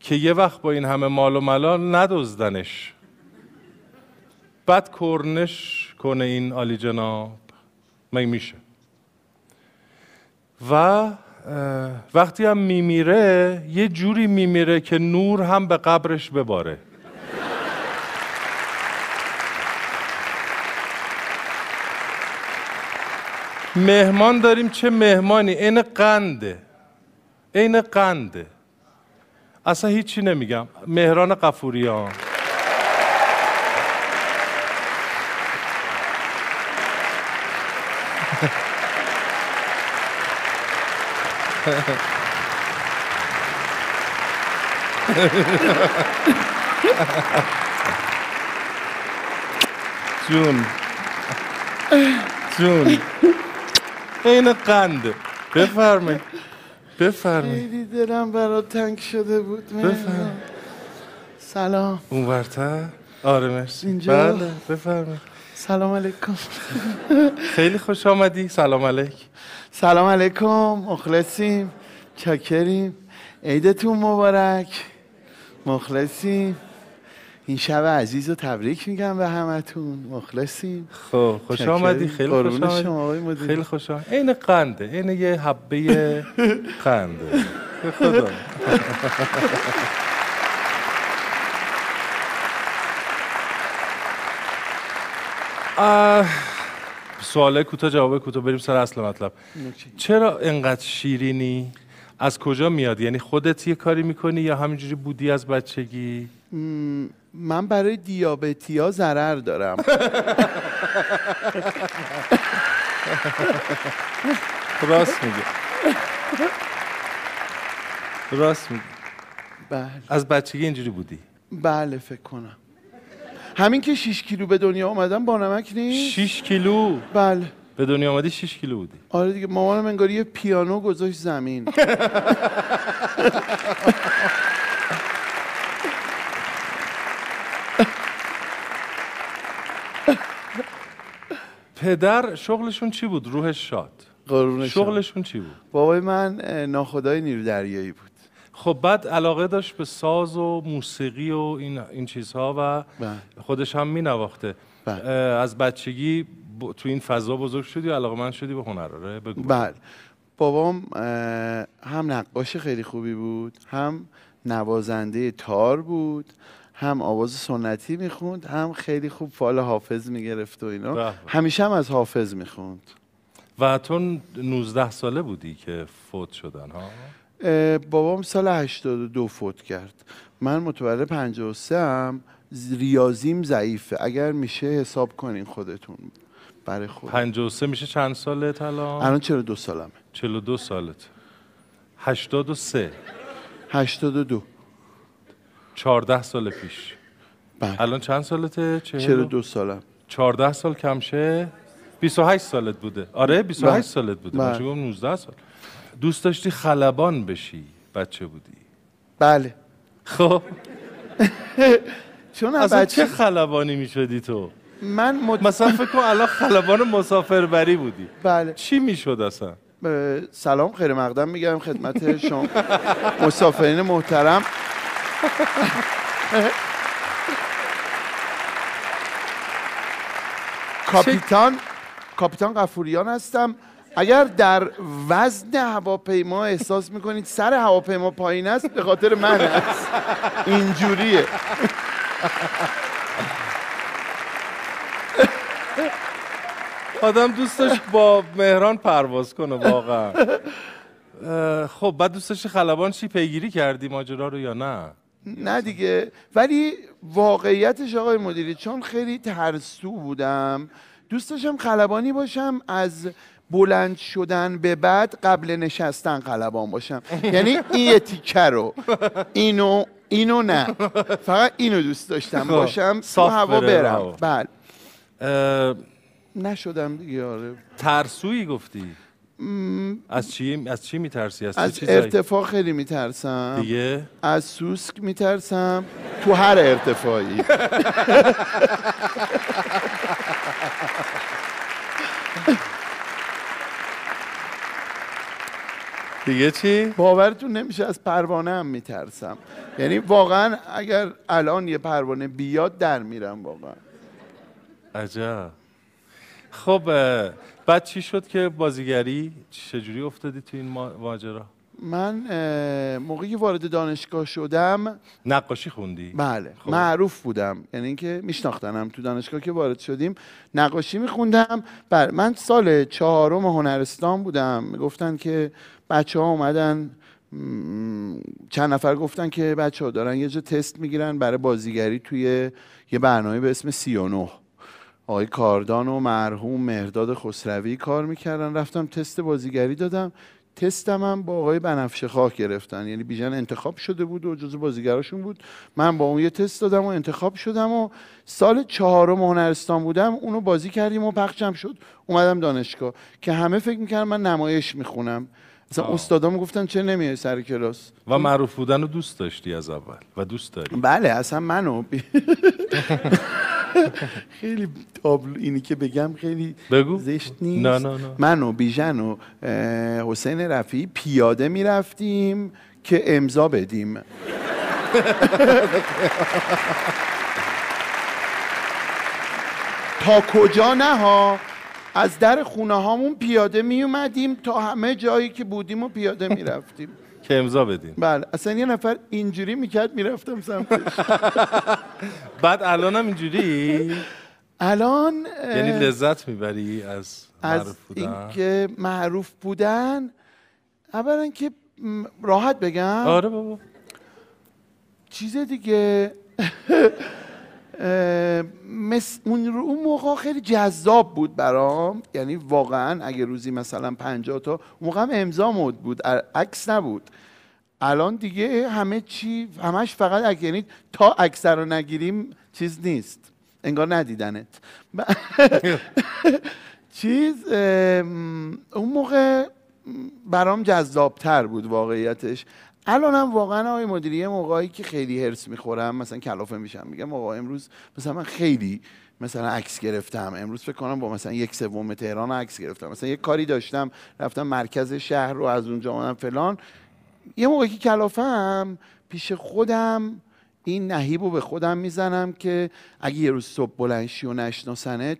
که یه وقت با این همه مال و ملال ندزدنش. بعد کرنش کنه این عالی جناب. میشه. و وقتی هم میمیره یه جوری میمیره که نور هم به قبرش بباره. مهمان داریم چه مهمانی؟ عین قنده. عین قنده. اصلا هیچی نمیگم. مهران قفوریان. جون جون عین قنده بفرمایید. بفرمایید. خیلی دلم برات تنگ شده بود. بفرم. سلام. اون ورتر آره مرسی. اینجا؟ بله بفرمایید. سلام علیکم. خیلی خوش آمدی. سلام علیک. سلام علیکم. مخلصیم. چاکریم. عیدتون مبارک. مخلصیم. این شب عزیز رو تبریک میگم به همتون. مخلصیم. خب خوش. آمدی. خیلی خوش آمدی. شما آقای مدیر. خیلی خوش آمدی. عین قنده. عین یه حبه قنده. خدا. سوال کوتاه جواب کوتاه بریم سر اصل مطلب. چرا انقدر شیرینی؟ از کجا میاد؟ یعنی خودت یه کاری می‌کنی یا همینجوری بودی از بچگی؟ من برای دیابتیا ضرر دارم. راست میگه راست میگه بله. از بچگی اینجوری بودی؟ بله فکر کنم. همین که 6 کیلو به دنیا اومدم با نمک نیست؟ 6 کیلو؟ بله. به دنیا آمدی 6 کیلو بودی. آره دیگه مامانم انگار یه پیانو گذاشت زمین. پدر شغلشون چی بود؟ روحش شاد. شغلشون چی بود؟ بابای من ناخدای نیرو دریایی بود. خب بعد علاقه داشت به ساز و موسیقی و این, این چیزها و بله. خودش هم می نواخته بله. از بچگی ب- تو این فضا بزرگ شدی و علاقه من شدی به هنر آره بگو بله بابام هم نقاش خیلی خوبی بود هم نوازنده تار بود هم آواز سنتی می‌خوند هم خیلی خوب فال حافظ می‌گرفت و اینا به. همیشه هم از حافظ می‌خوند و تو 19 ساله بودی که فوت شدن ها بابام سال 82 فوت کرد. من متولد 53 هم ریاضیم ضعیفه. اگر میشه حساب کنین خودتون. برای خود. 53 میشه چند سالت الان؟ الان 42 سالمه. 42 سالت. 83 82 14 سال پیش. بله. الان چند سالته 42 سالم. 14 سال کم شه. 28 سالت بوده. آره 28 بله. سالت بوده. بله. من چه گفتم 19 سال. دوست داشتی خلبان بشی؟ بچه بودی. بله. خب. چون بچه چه خلبانی می‌شدی تو؟ من مد... مثلا فکر کن الان خلبان مسافربری بودی. بله. چی می‌شد اصلا؟ سلام خیر مقدم میگم خدمت شما. مسافرین محترم. کاپیتان کاپیتان قفوریان هستم. اگر در وزن هواپیما احساس می‌کنید سر هواپیما پایین است به خاطر من است. اینجوریه. آدم دوست داشت با مهران پرواز کنه واقعا. خب بعد دوست داشتی خلبان چی پیگیری کردی ماجرا رو یا نه؟ نه دیگه. ولی واقعیتش آقای مدیری چون خیلی ترسو بودم دوست داشتم خلبانی باشم از بلند شدن به بعد قبل نشستن خلبان باشم. یعنی این یه تیکه رو. اینو اینو نه. فقط اینو دوست داشتم خب، باشم تو هوا برم. بله. نشدم دیگه آره. ترسویی گفتی؟ از چی از چی میترسی؟ از, از؟ ارتفاع خیلی میترسم. دیگه؟ از سوسک میترسم. تو هر ارتفاعی. دیگه چی؟ باورتون نمیشه از پروانه هم میترسم. یعنی واقعا اگر الان یه پروانه بیاد در میرم واقعا. عجب. خب بعد چی شد که بازیگری چجوری افتادی تو این ما- ماجرا؟ من موقعی وارد دانشگاه شدم نقاشی خوندی؟ بله خب. معروف بودم. یعنی اینکه میشناختنم تو دانشگاه که وارد شدیم. نقاشی میخوندم. بله من سال چهارم هنرستان بودم. گفتن که بچه ها اومدن چند نفر گفتن که بچه ها دارن یه جا تست می‌گیرن برای بازیگری توی یه برنامه به اسم 39 آقای کاردان و مرحوم مهرداد خسروی کار می‌کردن. رفتم تست بازیگری دادم. تستم هم با آقای بنفشه خاک گرفتن. یعنی بیژن انتخاب شده بود و جز بازیگراشون بود. من با اون یه تست دادم و انتخاب شدم و سال چهارم هنرستان بودم اونو بازی کردیم و پخشم شد. اومدم دانشگاه. که همه فکر می‌کردن من نمایش می‌خونم. مثلا آه. استادام گفتن چه نمیای سر کلاس؟ و معروف بودن رو دوست داشتی از اول و دوست داری. بله اصلا منو. خیلی تابلو اینی که بگم خیلی بگو. زشت نیست. نه نه. نه من و بیژن و حسین رفیعی پیاده می‌رفتیم که امضا بدیم. تا کجا نه ها؟ از در خونه هامون پیاده می اومدیم تا همه جایی که بودیم و پیاده می‌رفتیم. که امضا بدین. بله اصلا یه نفر اینجوری می‌کرد می‌رفتم سمتش. بعد الان هم اینجوری؟ الان یعنی لذت می‌بری از از اینکه معروف بودن. اولا که راحت بگم. آره بابا. چیز دیگه. مس... اون رو- اون موقع خیلی جذاب بود برام. یعنی واقعا اگه روزی مثلا 50 تا موقع هم امضا مود بود. عکس نبود. الان دیگه همه چی همش فقط اگه یعنی تا عکس رو نگیریم چیز نیست. انگار ندیدنت. چیز اون موقع برام جذابتر بود واقعیتش. الان هم واقعا آقای مدیری یه موقعی که خیلی هرس می‌خورم مثلا کلافه میشم میگم آقا امروز مثلا من خیلی مثلا عکس گرفتم. امروز فکر کنم با مثلا یک سوم تهران عکس گرفتم. مثلا یه کاری داشتم رفتم مرکز شهر رو از اونجا اومدم فلان. یه موقعی که کلافم پیش خودم این نهیب رو به خودم می‌زنم که اگه یه روز صبح بلنشی و نشناسنت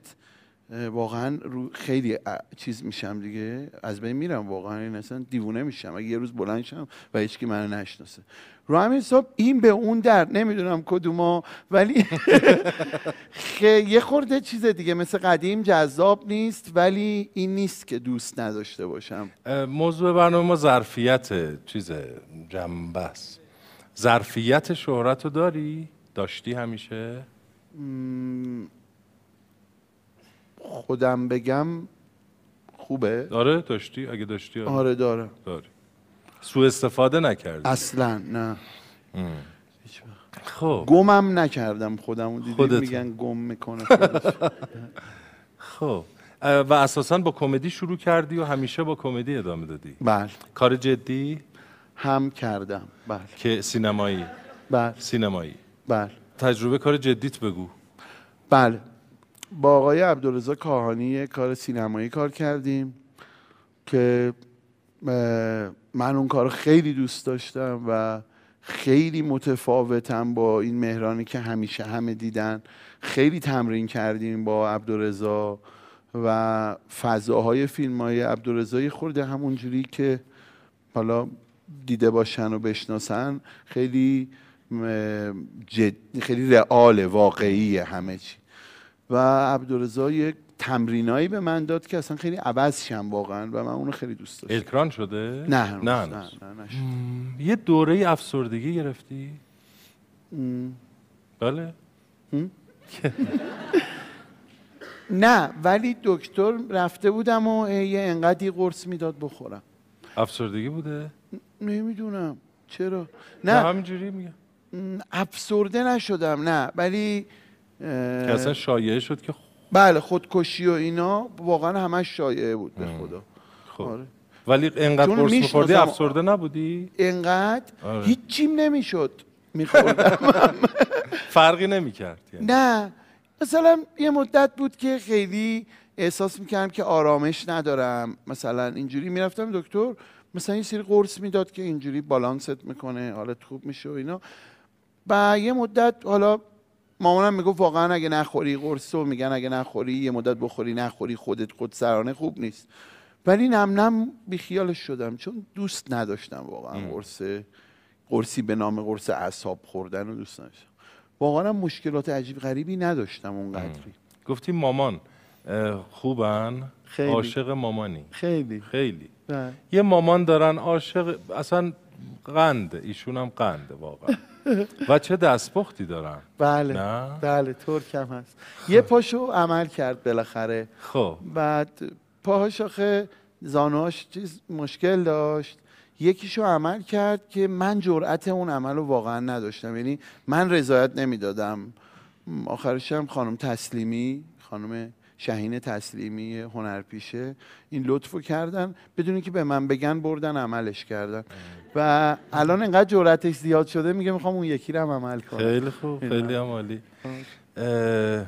واقعا رو خیلی چیز میشم دیگه. از بین میرم واقعا این اصلا دیوونه میشم. اگه یه روز بلند شم و هیچکی منو نشناسه. رو همین حساب این به اون در نمی‌دونم کدوما ولی یه خورده چیز دیگه مثل قدیم جذاب نیست ولی این نیست که دوست نداشته باشم. موضوع برنامه ما ظرفیت چیز جنبه است. ظرفیت شهرت رو داری؟ داشتی همیشه؟ خودم بگم خوبه؟ آره داشتی؟ اگه داشتی آره. داره. داری. سوء استفاده نکردی. اصلا نه. خب. گمم نکردم خودم. دیدی. میگن گم می‌کنه. خب. و اساسا با کمدی شروع کردی و همیشه با کمدی ادامه دادی؟ بله. کار جدی؟ هم کردم. بله. که سینمایی. بله. سینمایی. بله. تجربه کار جدیت بگو. بله. با آقای عبدالرضا کاهانی کار سینمایی کار کردیم که من اون کار خیلی دوست داشتم و خیلی متفاوتم با این مهرانی که همیشه همه دیدن. خیلی تمرین کردیم با عبدالرضا و فضاهای فیلم های عبدالرضا یه خورده. همونجوری که حالا دیده باشن و بشناسن خیلی جد خیلی رئال واقعی همه چی. و عبدالرضا یک تمرینایی به من داد که اصلا خیلی عوض شم واقعا و من اونو خیلی دوست داشتم. اکران شده؟ نه هنوز، نه, نه. نه, یه دوره افسردگی گرفتی؟ م. بله. نه ولی دکتر رفته بودم و یه انقدی قرص می‌داد بخورم. افسردگی بوده؟ نمی‌دونم. چرا؟ نه همینجوری میگم افسرده نشدم نه. ولی که اصلا شایعه شد که بله خودکشی و اینا واقعا همش شایعه بود به خدا خب آره. ولی انقدر قرص میخوردی. افسرده نبودی؟ انقدر آره. هیچیم نمی‌شد میخوردم فرقی نمی‌کرد یعنی. نه مثلا یه مدت بود که خیلی احساس می‌کردم که آرامش ندارم مثلا اینجوری می‌رفتم دکتر مثلا یه سری قرص می‌داد که اینجوری بالانست می‌کنه حالت خوب میشه و اینا و یه مدت حالا مامانم می‌گفت واقعا اگه نخوری قرص رو میگن اگه نخوری یه مدت بخوری نخوری خودت خود سرانه خوب نیست. ولی نم نم بیخیالش شدم چون دوست نداشتم واقعا قرص قرصی به نام قرص اعصاب خوردن رو دوست نداشتم. واقعا مشکلات عجیب غریبی نداشتم اونقدری. گفتی مامان خوبن؟ خیلی. عاشق مامانی. خیلی. خیلی. بله. یه مامان دارن عاشق اصلا قند ایشون هم قنده واقعا. و چه دستپختی دارن؟ بله. نه؟ بله ترکم هست. یه پاشو عمل کرد بالاخره. خب. بعد پاهاش آخه زانوهاش چیز مشکل داشت. یکیشو عمل کرد که من جرأت اون عمل رو واقعا نداشتم. یعنی من رضایت نمی‌دادم. آخرش هم خانم تسلیمی خانم شهین تسلیمی هنرپیشه این لطفو کردن. بدون که به من بگن بردن عملش کردن. و الان انقدر جرأتش زیاد شده میگه می‌خوام اون یکی رو هم عمل کنم. خیلی خوب. خیلی اه،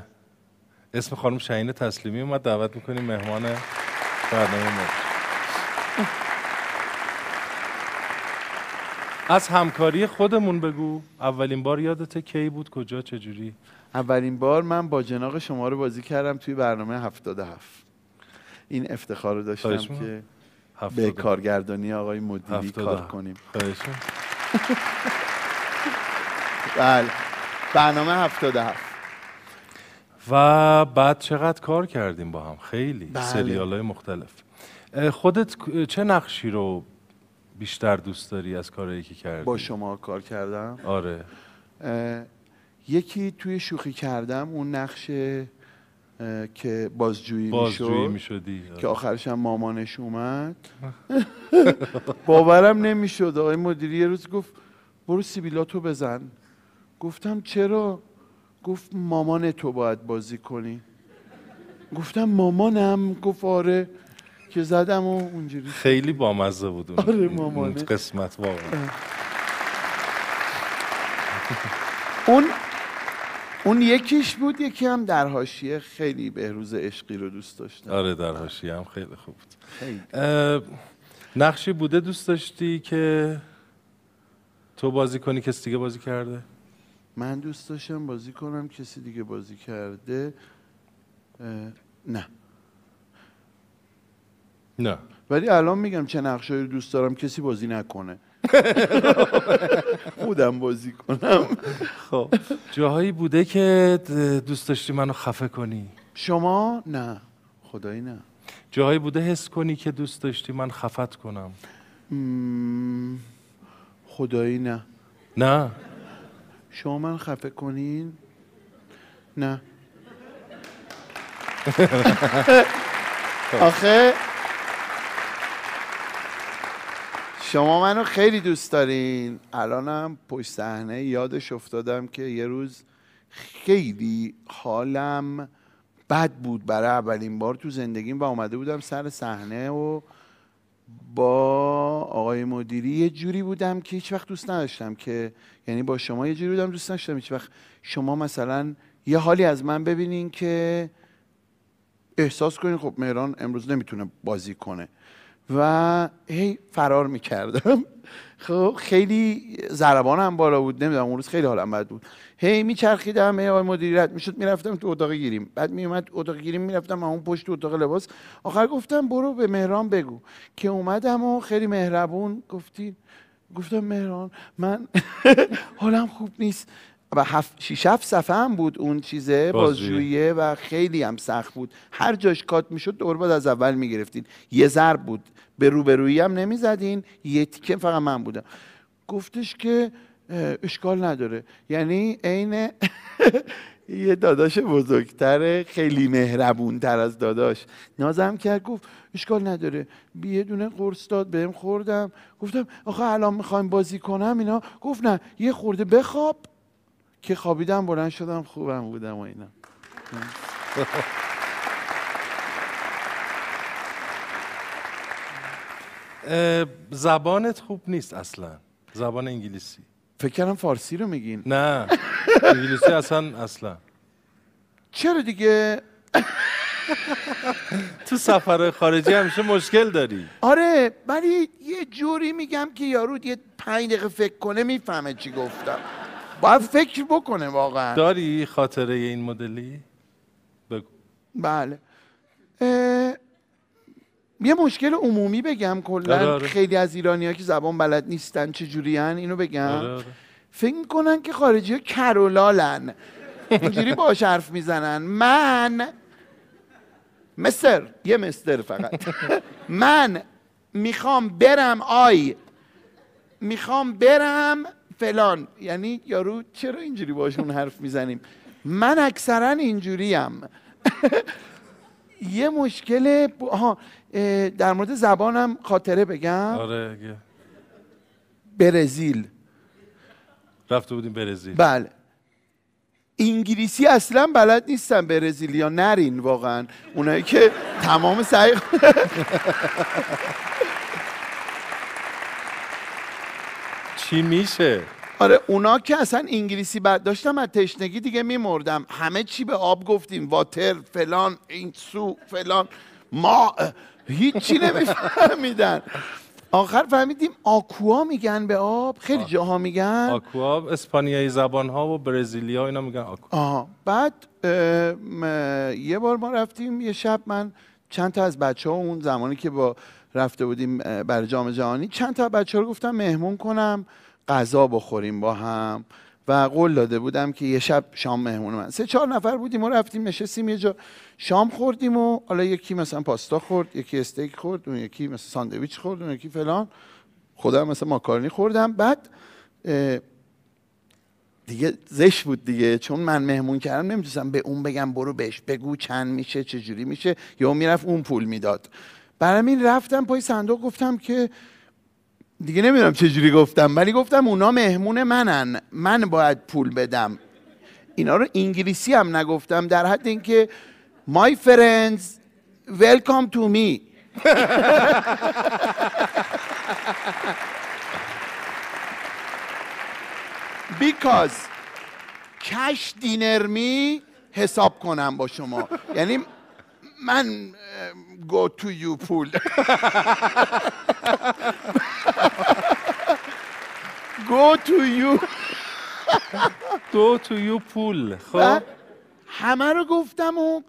اسم خانم شهین تسلیمی اومد. دعوت می‌کنیم مهمان برنامه ما از همکاری خودمون بگو. اولین بار یادت کی بود کجا چجوری؟ اولین بار من با جناق شما رو بازی کردم توی برنامه 77 این افتخار رو داشتم. که هفتاد به کارگردانی آقای مدیری هفتاد کار. کنیم. بله. برنامه 77 و بعد چقدر کار کردیم با هم؟ خیلی. بله. سریال های مختلف خودت چه نقشی رو بیشتر دوست داری از کارهایی که کردی؟ با شما کار کردم؟ آره. یکی توی شوخی کردم اون نقش که بازجویی بازجویی می‌شد می‌شدی. که آخرش هم مامانش اومد. باورم نمی‌شد. آقای مدیری یه روز گفت برو سیبیلاتو بزن. گفتم چرا؟ گفت مامان تو باید بازی کنی. گفتم مامانم؟ گفت آره. که زدم و اونجوری. خیلی بامزه بود اون, آره، مامانه. قسمت واقعا. اون اون یکیش بود یکی هم در حاشیه خیلی بهروز عشقی رو دوست داشتم. آره در حاشیه هم خیلی خوب بود. خیلی. نقشی بوده دوست داشتی که تو بازی کنی کسی دیگه بازی کرده؟ من دوست داشتم بازی کنم کسی دیگه بازی کرده. نه. نه. ولی الان میگم چه نقشایی رو دوست دارم کسی بازی نکنه. خودم بازی کنم. خب. جاهایی بوده که دوست داشتی منو خفه کنی. شما؟ نه. خدایی نه. جاهایی بوده حس کنی که دوست داشتی من خفت کنم. خدایی نه. نه. شما من خفه کنین؟ نه. آخه شما منو خیلی دوست دارین. الانم پشت صحنه یادش افتادم که یه روز خیلی حالم بد بود برای اولین بار تو زندگیم و اومده بودم سر صحنه و با آقای مدیری یه جوری بودم که هیچ وقت دوست نداشتم که یعنی با شما یه جوری بودم دوست نداشتم. هیچ وقت شما مثلا یه حالی از من ببینین که احساس کنین. خب مهران امروز نمی‌تونه بازی کنه. و هی فرار می‌کردم. خب خیلی ضربانم بالا بود نمی‌دونم اون روز خیلی حالم بد بود. هی میچرخیدم هی آقای مدیریت می‌شد می‌رفتم تو اتاق گیریم. بعد میومد اتاق گیریم می‌رفتم اون پشت اتاق لباس. آخر گفتم برو به مهران بگو. که اومدم و خیلی مهربون گفتی گفتم مهران من حالم خوب نیست. و هفت شیش هفت صفحه هم بود اون چیزه بازجویی. بازجوییه و خیلی هم سخت بود. هر جاش کات می‌شد دور بعد از اول می‌گرفتین. یه ضرب بود. به روبرویی هم نمی‌زدین. یه تیکه فقط من بودم. گفتش که اشکال نداره. یعنی عین یه داداش بزرگتر خیلی مهربون تر از داداش. نازم کرد گفت اشکال نداره. یه دونه قرص داد بهم خوردم. گفتم آخه الان می‌خوایم بازی کنم اینا. گفت نه یه خورده بخواب. که خوابیدم بلند شدم خوبم بودم و اینا. زبانت خوب نیست اصلا. زبان انگلیسی. فکر کردم فارسی رو میگین. نه. انگلیسی اصلا اصلا. چرا دیگه؟ تو سفرهای خارجی همیشه مشکل داری. آره ولی یه جوری میگم که یارو یه پنج دقیقه فکر کنه می‌فهمه چی گفتم. باید فکر بکنه واقعا. داری خاطره این مدلی؟ بگو. بله. یه مشکل عمومی بگم کلا. آره، آره. خیلی از ایرانی ها که زبان بلد نیستن چه جورین اینو بگم. آره،. فکر می‌کنن که خارجی ها کرولالن. اینجوری باش حرف می‌زنن. من مستر یه مستر فقط. من می‌خوام برم آی. می‌خوام برم فلان. یعنی یارو چرا اینجوری باشون حرف می‌زنیم؟ من اکثرا اینجوریم. یه مشکل در مورد زبانم خاطره بگم. آره برزیل. رفته بودیم برزیل. بله. انگلیسی اصلا بلد نیستن برزیلیا نرین واقعا. اونایی که تمام سعی چی میشه؟ آره اونا که اصلا انگلیسی بلد داشتم از تشنگی دیگه میمردم. همه چی به آب گفتیم. واتر فلان این سو فلان. ما هیچی نمیفهمیدن. آخر فهمیدیم آکوا میگن به آب. خیلی جاها میگن. آکوا اسپانیایی زبان ها و برزیلیا اینا میگن آکوا. آها. بعد اه، م- یه بار ما رفتیم یه شب من چند تا از بچه ها اون زمانی که با رفته بودیم برای جام جهانی. چند تا بچه رو گفتم مهمون کنم غذا بخوریم با هم. و قول داده بودم که یه شب شام مهمون من. سه چهار نفر بودیم و رفتیم نشستیم یه جا شام خوردیم و حالا یکی مثلا پاستا خورد یکی استیک خورد اون یکی مثلا ساندویچ خورد اون یکی فلان. خودم مثلا ماکارونی خوردم. بعد دیگه زشت بود دیگه. چون من مهمون کردم نمی‌تونستم به اون بگم برو بهش بگو چند میشه چه جوری میشه. یا می‌رفت اون پول می‌داد. برای این رفتم پای صندوق گفتم که دیگه نمی‌دونم چه جوری گفتم ولی گفتم اونا مهمون منن من باید پول بدم. اینا رو انگلیسی هم نگفتم در حد اینکه my friends welcome to me. Because کش دینرمی حساب کنم با شما. یعنی من گو تو یو پول گو تو یو دو تو یو پول خب. همه رو گفتم و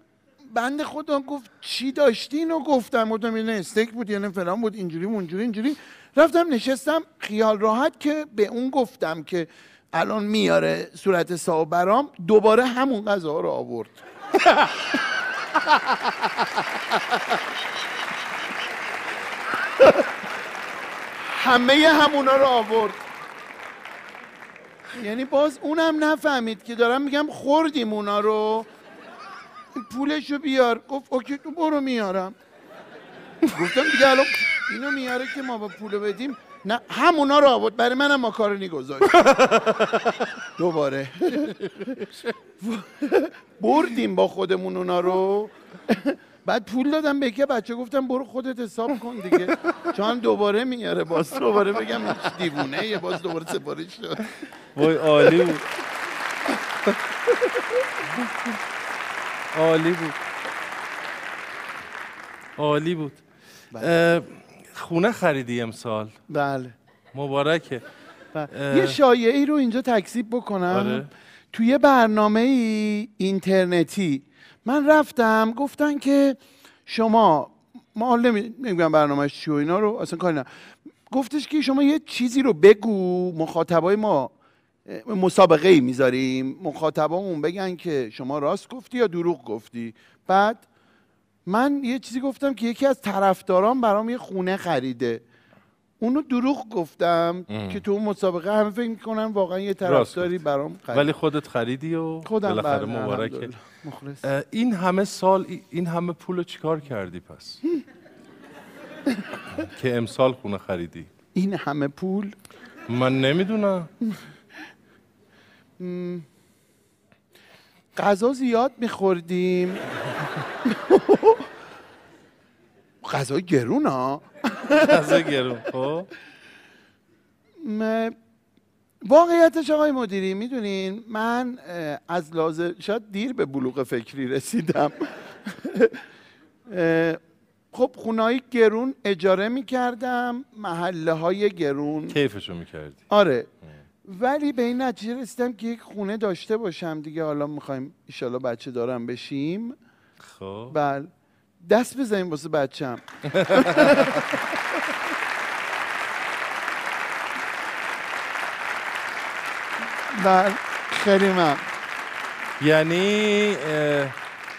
بند خدا گفت چی داشتین و گفتم؟ گفتم یه استیک بود یعنی فلان بود اینجوری اونجوری اینجوری. رفتم نشستم خیال راحت که به اون گفتم که الان میاره صورت سا برام دوباره همون غذا رو آورد. همه همونا رو آورد. یعنی باز اونم نفهمید که دارم میگم خوردیم اونا رو. پولشو بیار. گفت اوکی تو برو میارم. گفتم دیگه الان اینو میاره که ما با پولو بدیم. نه همونا رو آورد برای منم ماکارونی گذاشت. دوباره. بردیم با خودمون اونا رو. بعد پول دادم به که بچه گفتم برو خودت حساب کن دیگه. چون دوباره میاره باز. دوباره بگم دیوونه یه باز دوباره سفارش شد. وای عالی بود. عالی بود. عالی بود. اه، خونه خریدی امسال؟ بله. مبارکه. اه، یه شایعه ای رو اینجا تکذیب بکنم. آره. توی برنامه ای اینترنتی من رفتم گفتن که شما ما نمیگم برنامهش چی و اینا رو اصلا کاری نه. گفتش که شما یه چیزی رو بگو مخاطبای ما مسابقه ای می‌ذاریم. مخاطبامون بگن که شما راست گفتی یا دروغ گفتی. بعد من یه چیزی گفتم که یکی از طرفداران برام یه خونه خریده. اونو دروغ گفتم ام. که تو اون مسابقه همه فکر می‌کنن واقعا یه طرفداری برام خرید ولی خودت خریدی و خودم بالاخره مبارکه. این همه سال ای- این همه پول رو چیکار کردی پس؟ که امسال خونه خریدی. این همه پول؟ من نمی‌دونم. غذا زیاد میخوردیم. غذا گرون ها. غذا گرون خب. واقعیتش آقای مدیری می‌دونین من از لازم شاید دیر به بلوغ فکری رسیدم. خب خونهایی گرون اجاره می‌کردم محله های گرون. کیفشو می‌کردی. آره. ولی به این نتیجه رسیدم که یک خونه داشته باشم دیگه حالا می‌خوایم ایشالا بچه دارم بشیم. خب. بله. دست بزنیم واسه بچم. بله خیلی من. یعنی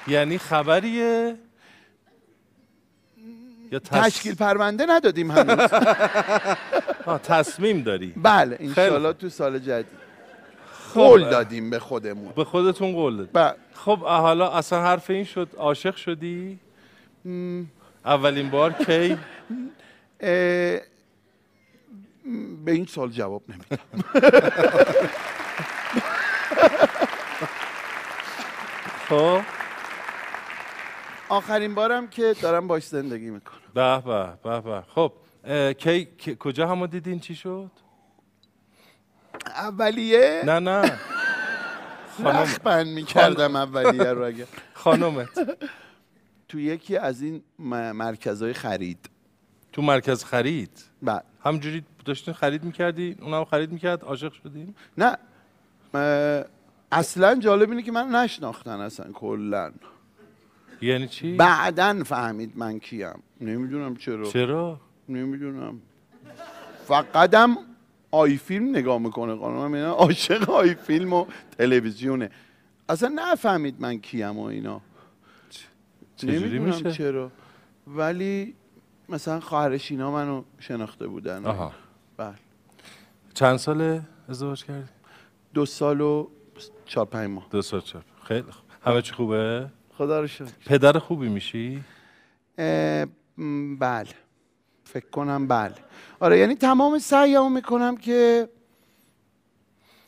یعنی خبریه؟ یا تشکیل پرونده ندادیم هنوز. آه، تصمیم داری. بله انشالله تو سال جدید. خب، قول. دادیم به خودمون. به خودتون قول دادی بله. خب حالا اصلا حرف این شد عاشق شدی؟ اولین بار کی؟ به این سال جواب نمیدم. خب. آخرین بارم که دارم باش زندگی می‌کنم. به به به به. خب کی کجا همو دیدین؟ چی شد؟ اولیه؟ نه نه. خانم رخبند می‌کردم اولیه رو اگه. خانومت تو یکی از این مرکزهای خرید. تو مرکز خرید؟ بله. همجوری داشتین خرید می‌کردی؟ اونم خرید می‌کرد؟ عاشق شدین؟ نه. اصلا جالب اینه که من نشناختن اصلا کلا. یعنی چی؟ بعدا فهمید من کیم. نمی‌دونم چرا. چرا؟ نمی‌دونم. فقطم آی فیلم نگاه می‌کنه خانم. اینا عاشق آی فیلم و تلویزیونه. اصلا نفهمید من کیم و اینا. نمی‌دونم میشه؟ چرا. ولی مثلا خواهرش اینا منو شناخته بودن. آها. بله. چند سال ازدواج کردی؟ دو سال و چهار پنج ماه. دو سال چهار خیلی خوب. همه چی خوبه؟ خدا رو شکر. پدر خوبی میشی؟ بله. فکر کنم بله. آره یعنی تمام سعیمو می‌کنم که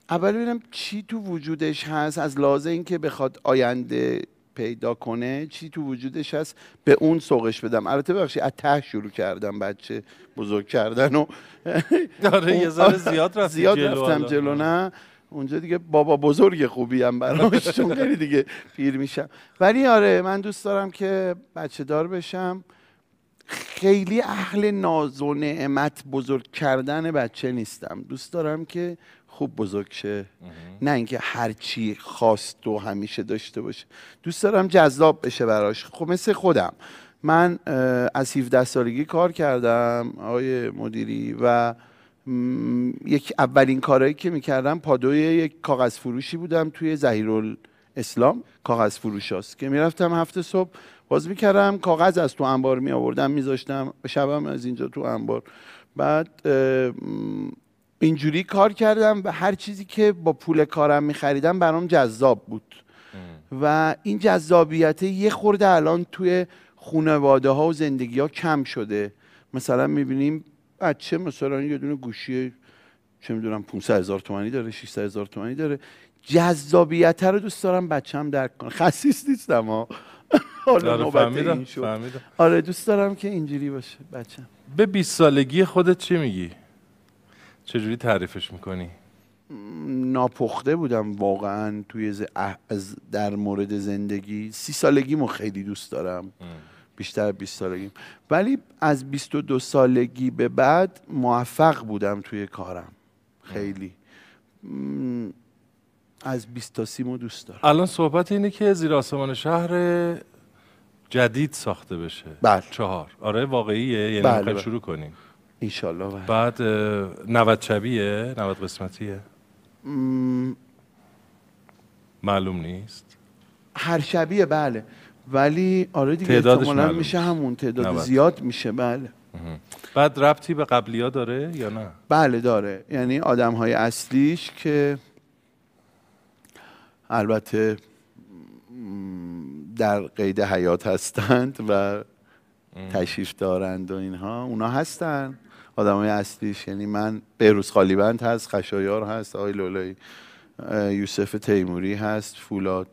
اول ببینم چی تو وجودش هست از لحاظ اینکه بخواد آینده پیدا کنه چی تو وجودش هست؟ به اون سوقش بدم. البته ببخشید از ته شروع کردم بچه بزرگ کردن و آره، یه ذره زیاد رفتی زیاد جلو رفتم حالا. جلو نه؟ اونجا دیگه بابا بزرگ خوبی هم براش چون خیلی دیگه پیر میشم. ولی آره من دوست دارم که بچه دار بشم. خیلی اهل ناز و نعمت بزرگ کردن بچه نیستم. دوست دارم که خوب بزرگ شه. نه اینکه هر چی خواست و همیشه داشته باشه. دوست دارم جذاب بشه براش. خب مثل خودم. من از 17 سالگی کار کردم آقای مدیری و یک اولین کارهایی که می‌کردم پادوی یک کاغذ فروشی بودم توی زهیر اسلام. کاغذ فروش هست که می‌رفتم هفته صبح باز می‌کردم کاغذ از تو انبار می آوردم میذاشتم شبم از اینجا تو انبار. بعد اینجوری کار کردم و هر چیزی که با پول کارم میخریدم برام جذاب بود. و این جذابیت یه خورده الان توی خانواده ها و زندگی ها کم شده. مثلا می‌بینیم بچه مثلا یه دونه گوشی چه می‌دونم 500 هزار تومانی داره 600 هزار تومانی داره. جذابیت رو دوست دارم بچم درک کنه. خصیص نیستم ها حالا آره، نوبت فهمیدم، این شد. فهمیدم. آره دوست دارم که اینجوری باشه بچم به 20 سالگی خودت چی میگی؟ چجوری تعریفش می‌کنی؟ ناپخته بودم واقعا توی ز- از در مورد زندگی. سی سالگیمو خیلی دوست دارم. بیشتر از 20 سالگیم. ولی از 22 سالگی به بعد موفق بودم توی کارم. خیلی. م، از 20 تا 30 مو دوست دارم. الان صحبت اینه که زیر آسمان شهر جدید ساخته بشه. بله. چهار. آره واقعیه. یعنی بله، بله. شروع کنین انشالله بله. بعد اه، 90 شبیه؟ 90 قسمتیه؟ م، معلوم نیست. هر شبیه بله. ولی آره دیگه تعدادش احتمالاً معلوم میشه. همون. تعداد 90. زیاد میشه بله. بعد ربطی به قبلیا داره یا نه؟ بله داره. یعنی آدم های اصلیش که البته در قید حیات هستند و تشریف دارند و اینها اونا هستن. آدم های اصلیش یعنی من بهروز خالیبند هست خشایار هست آقای لولایی یوسف تیموری هست فولاد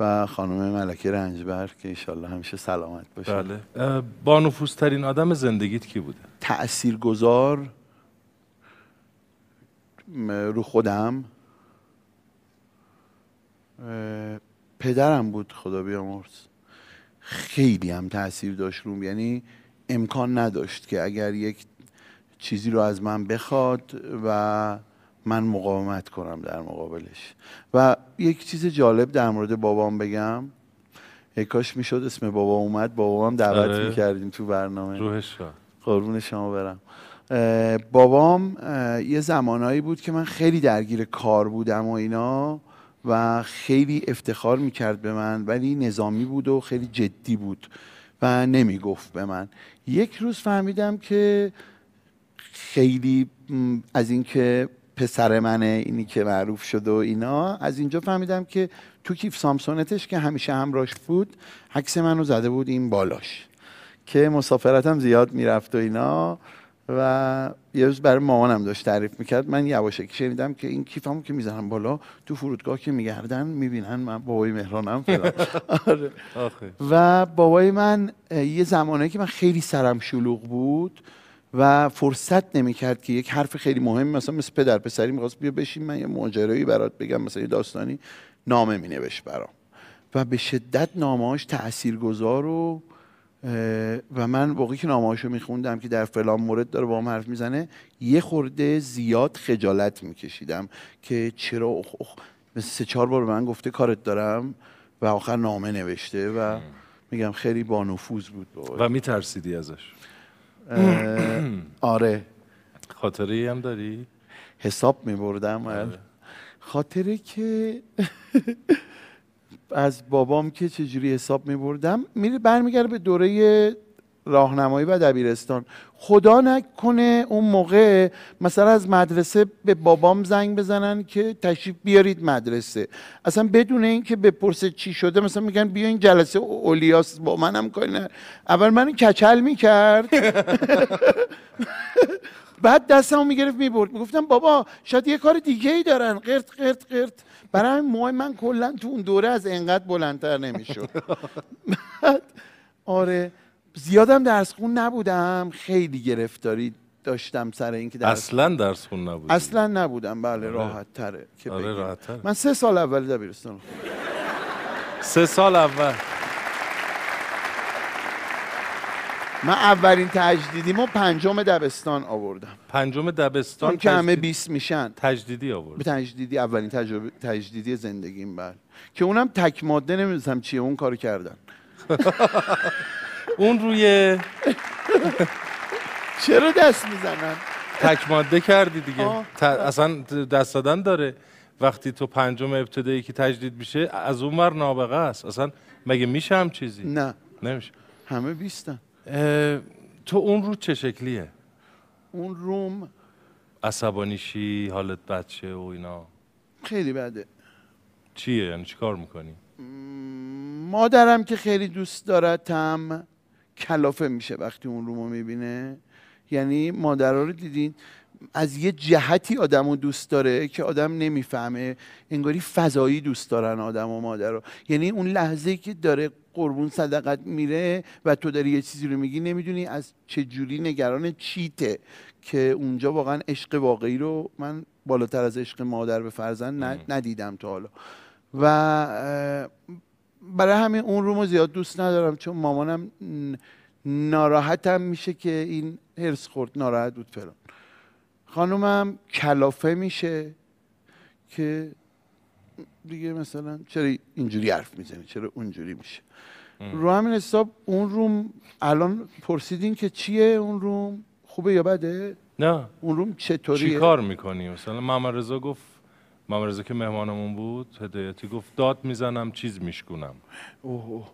و خانم ملکه رنجبر که ایشالله همیشه سلامت باشه. بله. با نفوذترین آدم زندگیت کی بوده؟ تأثیر گذار رو خودم. پدرم بود خدا بیامرز. خیلی هم تاثیر داشت روم. یعنی امکان نداشت که اگر یک چیزی رو از من بخواد و من مقاومت کنم در مقابلش. و یک چیز جالب در مورد بابام بگم. یک کاش می‌شد اسم بابا اومد. بابام دعوت آره. می‌کردیم تو برنامه. روحش قربون شما برم. اه، بابام اه، یه زمانایی بود که من خیلی درگیر کار بودم و اینا و خیلی افتخار می‌کرد به من ولی نظامی بود و خیلی جدی بود و نمی‌گفت به من. یک روز فهمیدم که خیلی از اینکه پسر منه اینی که معروف شده و اینا از اینجا فهمیدم که تو کیف سامسونتش که همیشه همراش بود عکس منو زده بود این بالاش که مسافرتم زیاد می‌رفت و اینا. و یه روز برای مامانم داشت تعریف می‌کرد. من یواشکی شنیدم که این کیفمو که می‌زنم بالا تو فرودگاه که میگردن می‌بینن من بابای مهرانم فلان. آره. و بابای من یه زمانه که من خیلی سرم شلوغ بود و فرصت نمی‌کرد که یک حرف خیلی مهم مثلا مثل پدر پسری می‌خواست بیا بشین من یه ماجرایی برات بگم مثلا یه داستانی نامه مینوشت برام. و به شدت نامه‌هاش تاثیرگذار و و من واقعی که نامه‌هاشو میخوندم که در فلان مورد داره با هم حرف می‌زنه یه خورده زیاد خجالت میکشیدم که چرا اخ اخ مثل سه چهار بار به من گفته کارت دارم و آخر نامه نوشته و میگم خیلی با نفوذ بود بابا. و میترسیدی ازش؟ آره. خاطره هم داری؟ حساب میبردم. خاطره که از بابام که چجوری حساب میبردم میره برمیگرده به دوره راهنمایی و دبیرستان. خدا نکنه اون موقع مثلا از مدرسه به بابام زنگ بزنن که تشریف بیارید مدرسه. اصلا بدون اینکه بپرسه چی شده مثلا میگن بیا این جلسه اولیاس با منم کاری نه. اول منو کچل می‌کرد. بعد دستمو می‌گرفت می‌برد. می‌گفتم بابا شاید یه کار دیگه ای دارن. قرت قرت قرت برای موهای من کلا تو اون دوره از انقدر بلندتر نمی‌شد. آره. زیادم درس خون نبودم. خیلی گرفتاری داشتم سر اینکه درس اصلا درس خون نبود اصلا نبودم. بله آره. راحت تره که آره، بگیم. راحت‌تره. من سه سال اول دبیرستان. سه سال اول. من اولین تجدیدیمو پنجم دبستان آوردم. پنجم دبستان چون که همه تجدید- 20 میشن. تجدیدی آورد به تجدیدی اولین تجربه تجدیدی زندگیم بله. که اونم تک ماده نمی‌دونستم چیه اون کارو کردن. اون روی چرا دست می‌زنن؟ تک ماده کردی دیگه. ت- اصلا دست دادن داره. وقتی تو پنجم ابتدایی که تجدید میشه از اون ور نابغه است. اصلا مگه میشه هم چیزی؟ نه. نمیشه. همه بیستن. اه، تو اون رو چه شکلیه؟ اون روم عصبانیشی حالت بچه و اینا. خیلی بده. چیه؟ یعنی چی کار می‌کنی؟ مادرم که خیلی دوست دارتم کلافه میشه وقتی اون رومو می‌بینه. یعنی مادرها رو دیدین از یه جهتی آدم رو دوست داره که آدم نمی‌فهمه. انگاری فضایی دوست دارن آدم و مادر رو یعنی اون لحظه که داره قربون صدقت میره و تو داری یه چیزی رو میگی نمی‌دونی از چه جوری نگران چیته که اونجا واقعا عشق واقعی رو من بالاتر از عشق مادر به فرزند ندیدم تا حالا. و برای همین اون رو زیاد دوست ندارم چون مامانم ناراحتم میشه که این هرس خورد ناراحت بود فلان. خانومم کلافه میشه که دیگه مثلا چرا اینجوری حرف می‌زنی چرا اونجوری میشه. رو همین حساب اون روم الان پرسیدین که چیه اون روم؟ خوبه یا بده؟ نه. اون روم چطوریه؟ چی کار می‌کنی؟ مثلا محمد رضا گفت محمد رضا که مهمانمون بود هدایتی گفت داد می‌زنم چیز میشکنم اوه. اوه.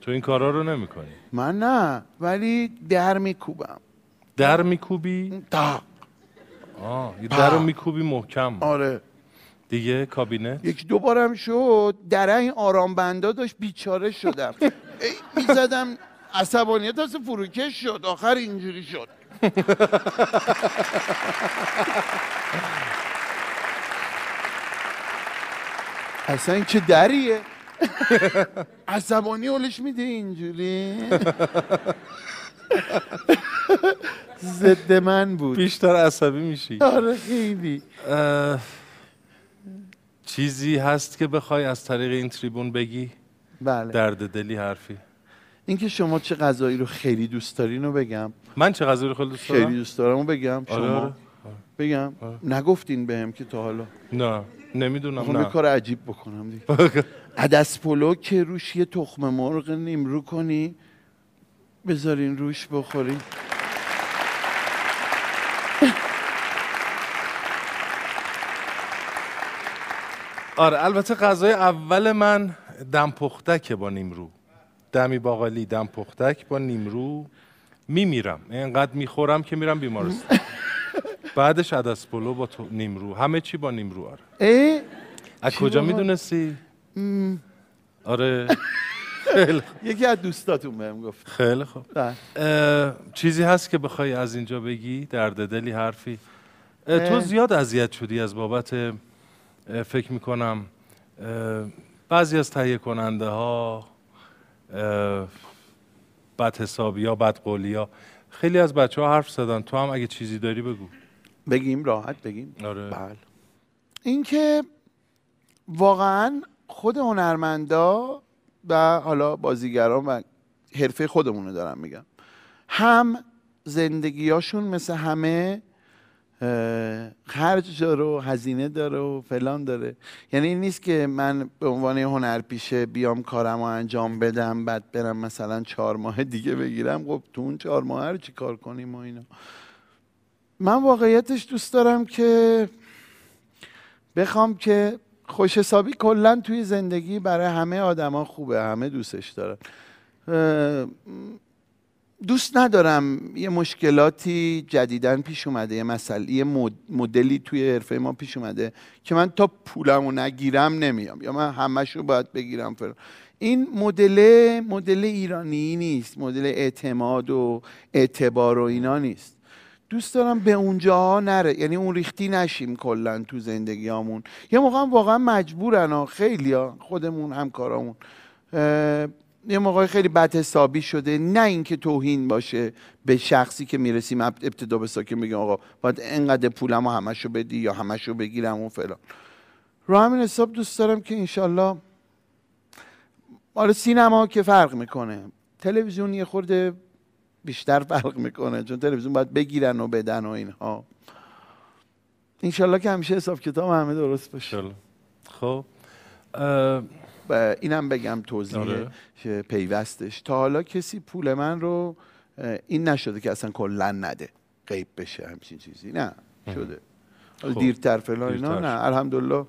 تو این کارا رو نمی‌کنی؟ من نه ولی در میکوبم. در میکوبی؟ تا. آه یه در رو میکوبی محکم. آره. دیگه کابینت؟ یک دو بارم شد در این آرام بندا داشت بیچاره شدم. می‌زدم عصبانیت اصلا فروکش شد آخر اینجوری شد. اصلا این چه دریه. عصبانی اولش میده اینجوری. ضد من بود. بیشتر عصبی میشی. آره خیلی. چیزی هست که بخوای از طریق این تریبون بگی؟ بله. درد دلی حرفی. اینکه شما چه غذایی رو خیلی دوست دارین رو بگم. من چه غذایی رو خیلی دوست دارم؟ خیلی دوست دارم رو بگم. آره، شما آره. بگم. نگفتین بهم که تا حالا. نه. نمی‌دونم نه. کار عجیب بکنم دیگه. عدس پلو که روش یه تخم مرغ نیمرو کنی بذارین روش بخورین آره البته غذای اول من دم پختک با نیمرو. دمی باقالی دم پختک با نیمرو میمیرم. اینقدر می‌خورم که میرم بیمارستان. بعدش عدس پلو با تو نیمرو. همه چی با نیمرو آره. ای؟ از کجا. می‌دونستی؟ آره. یکی از دوستاتون بهم گفت. خیلی خوب. بله. چیزی هست که بخوای از اینجا بگی؟ درد دلی حرفی. تو. زیاد اذیت شدی از بابت فکر می‌کنم بعضی از تهیه کننده ها بد حسابی ها بد قولی ها خیلی از بچه ها حرف زدن. تو هم اگه چیزی داری بگو. بگیم راحت بگیم. آره. بله. اینکه واقعا خود هنرمندا و حالا بازیگران و حرفه خودمون رو دارم میگم هم زندگیاشون مثل همه خرج داره و هزینه داره و فلان داره. یعنی این نیست که من به عنوان هنرپیشه بیام کارم رو انجام بدم بعد برم مثلا چهار ماه دیگه بگیرم. خب تو اون چهار ماه رو چی کار کنیم و اینا؟ من واقعیتش دوست دارم که بخوام که خوش حسابی کلا توی زندگی برای همه آدما خوبه همه دوستش دارن. دوست ندارم یه مشکلاتی جدیدن پیش اومده یه مسئله یه مد- مدلی توی حرفه ما پیش اومده که من تا پولمو نگیرم نمیام یا من همش رو باید بگیرم فلان. این مدل مدل ایرانی نیست مدل اعتماد و اعتبار و اینا نیست. دوست دارم به اونجا نره. یعنی اون ریختی نشیم کلا تو زندگیامون. یه موقع هم واقعا مجبورن ها. خیلی ها. خودمون همکارامون. یه موقع خیلی بد حسابی شده. نه اینکه توهین باشه به شخصی که می‌رسیم اب- ابتدا به ساکن بگیم آقا باید انقدر پولم و همشو بدی یا همشو بگیرم و فلان. رو همین حساب دوست دارم که انشالله آره سینما که فرق می‌کنه. تلویزیون یه خورده بیشتر فرق می‌کنه چون تلویزیون باید بگیرن و بدن و اینها. انشالله که همیشه حساب کتاب همه درست باشه. خب اینم بگم توضیح آره. پیوستش. تا حالا کسی پول من رو این نشده که اصلا کلا نده. غیب بشه همچین چیزی. نه شده. خب. دیرتر فلان اینا نه الحمدلله.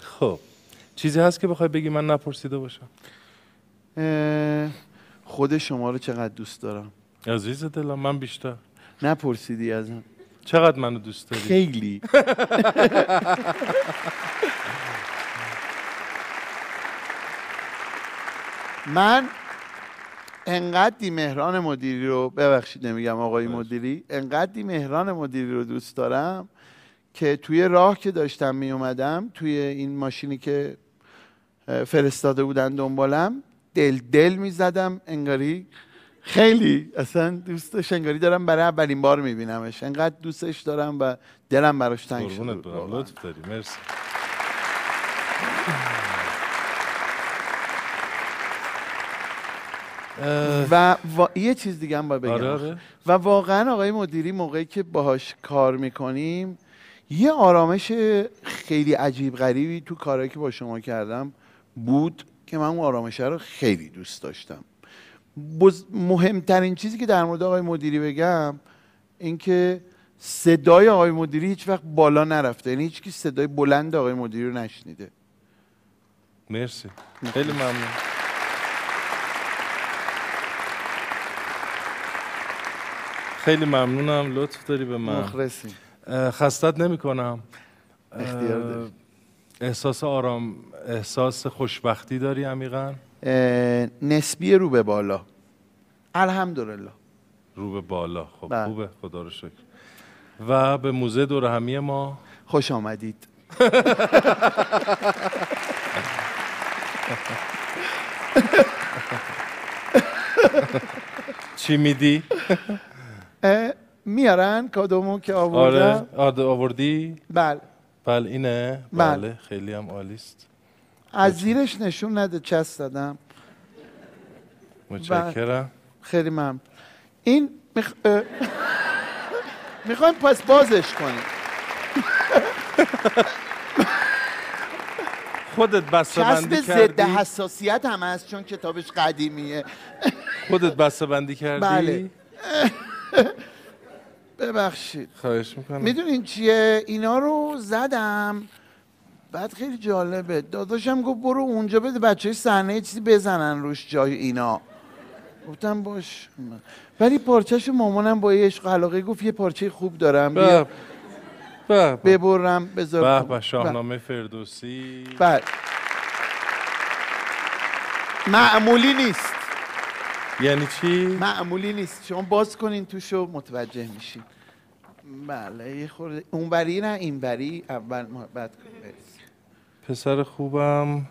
خب چیزی هست که بخوای بگی من نپرسیده باشم؟ اه، خود شما رو چقدر دوست دارم. عزیز دلم من بیشتر. نپرسیدی ازم. چقدر منو دوست داری؟ خیلی. من انقدری مهران مدیری رو ببخشید نمیگم آقای مدیری انقدری مهران مدیری رو دوست دارم که توی راه که داشتم می اومدم توی این ماشینی که فرستاده بودن دنبالم دل دل می زدم انگاری خیلی اصلا دوستش انگاری دارم برای اولین بار میبینمش انقدر دوستش دارم و دلم براش تنگ شده. لطف داری مرسی و وا... یه چیز دیگه هم باید بگم آره، آره. و واقعا آقای مدیری موقعی که باهاش کار می‌کنیم یه آرامش خیلی عجیب غریبی تو کارهایی که با شما کردم بود که من اون آرامش رو خیلی دوست داشتم. بز... مهمترین چیزی که در مورد آقای مدیری بگم اینکه صدای آقای مدیری هیچ وقت بالا نرفته. یعنی هیچ کی صدای بلند آقای مدیری رو نشنیده. مرسی. خیلی ممنون. خیلی ممنونم. لطف داری به من. مخلصیم. اه، خستت نمی کنم اختیار داری. احساس آرام احساس خوشبختی داری عمیقا؟ نسبی رو به بالا. الحمدلله. رو به بالا. خب بله. خوبه. خدا رو شکر. و به موزه دور همی ما. خوش آمدید. چی میدی؟ میارن کادومو که آوردم. آره آوردی؟ بله. بله اینه؟ بله. بله خیلی هم عالی است از زیرش نشون نده چسب دادم متشکرم خیلی ممنون این میخ... می‌خوایم پس بازش کنیم خودت بسته بندی ضد کردی؟ حساسیت هم هست چون کتابش قدیمیه خودت بسته بندی کردی؟ بله. ببخشید. خواهش می‌کنم. می‌دونین چیه؟ اینا رو زدم. بعد خیلی جالبه. داداشم گفت برو اونجا بده بچه های صحنه چیزی بزنن روش جای اینا. گفتم باش. ولی پارچهشو مامانم با یه عشق علاقه گفت یه پارچه خوب دارم. بیا. به به به ببرم بذار. به به شاهنامه فردوسی. بله. معمولی نیست. یعنی چی؟ معمولی نیست. شما باز کنین توشو متوجه میشین. بله یه خورده. اونوری نه اینوری. اول محبت. پسر خوبم.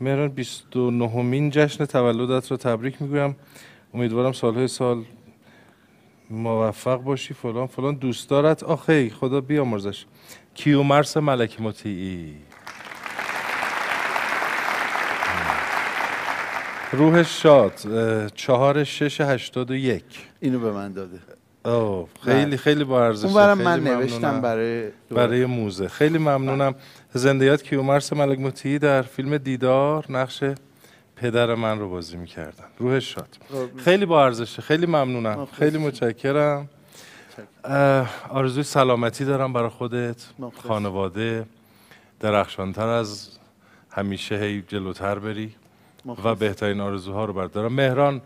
مهران 29 مین جشن تولدت رو تبریک می‌گویم. امیدوارم سالهای سال موفق باشی. فلان فلان. دوست دارد آخی خدا بیامرزش. کیومرس ملک مطیعی. روحش شاد چهار شش هشتاد و یک اینو به من داده اوه خیلی بله. خیلی با ارزشه اونورم من. نوشتم برای دور. برای موزه خیلی ممنونم زندیات کیومرس ملک مطیعی در فیلم دیدار نقش پدر من رو بازی می‌کردن روحش شاد قربون. خیلی با ارزشه خیلی ممنونم مخلص. خیلی متشکرم آرزوی سلامتی دارم برای خودت. خانواده درخشانتر از همیشه هی جلوتر بری و. بهترین آرزوها رو بردارم. مهران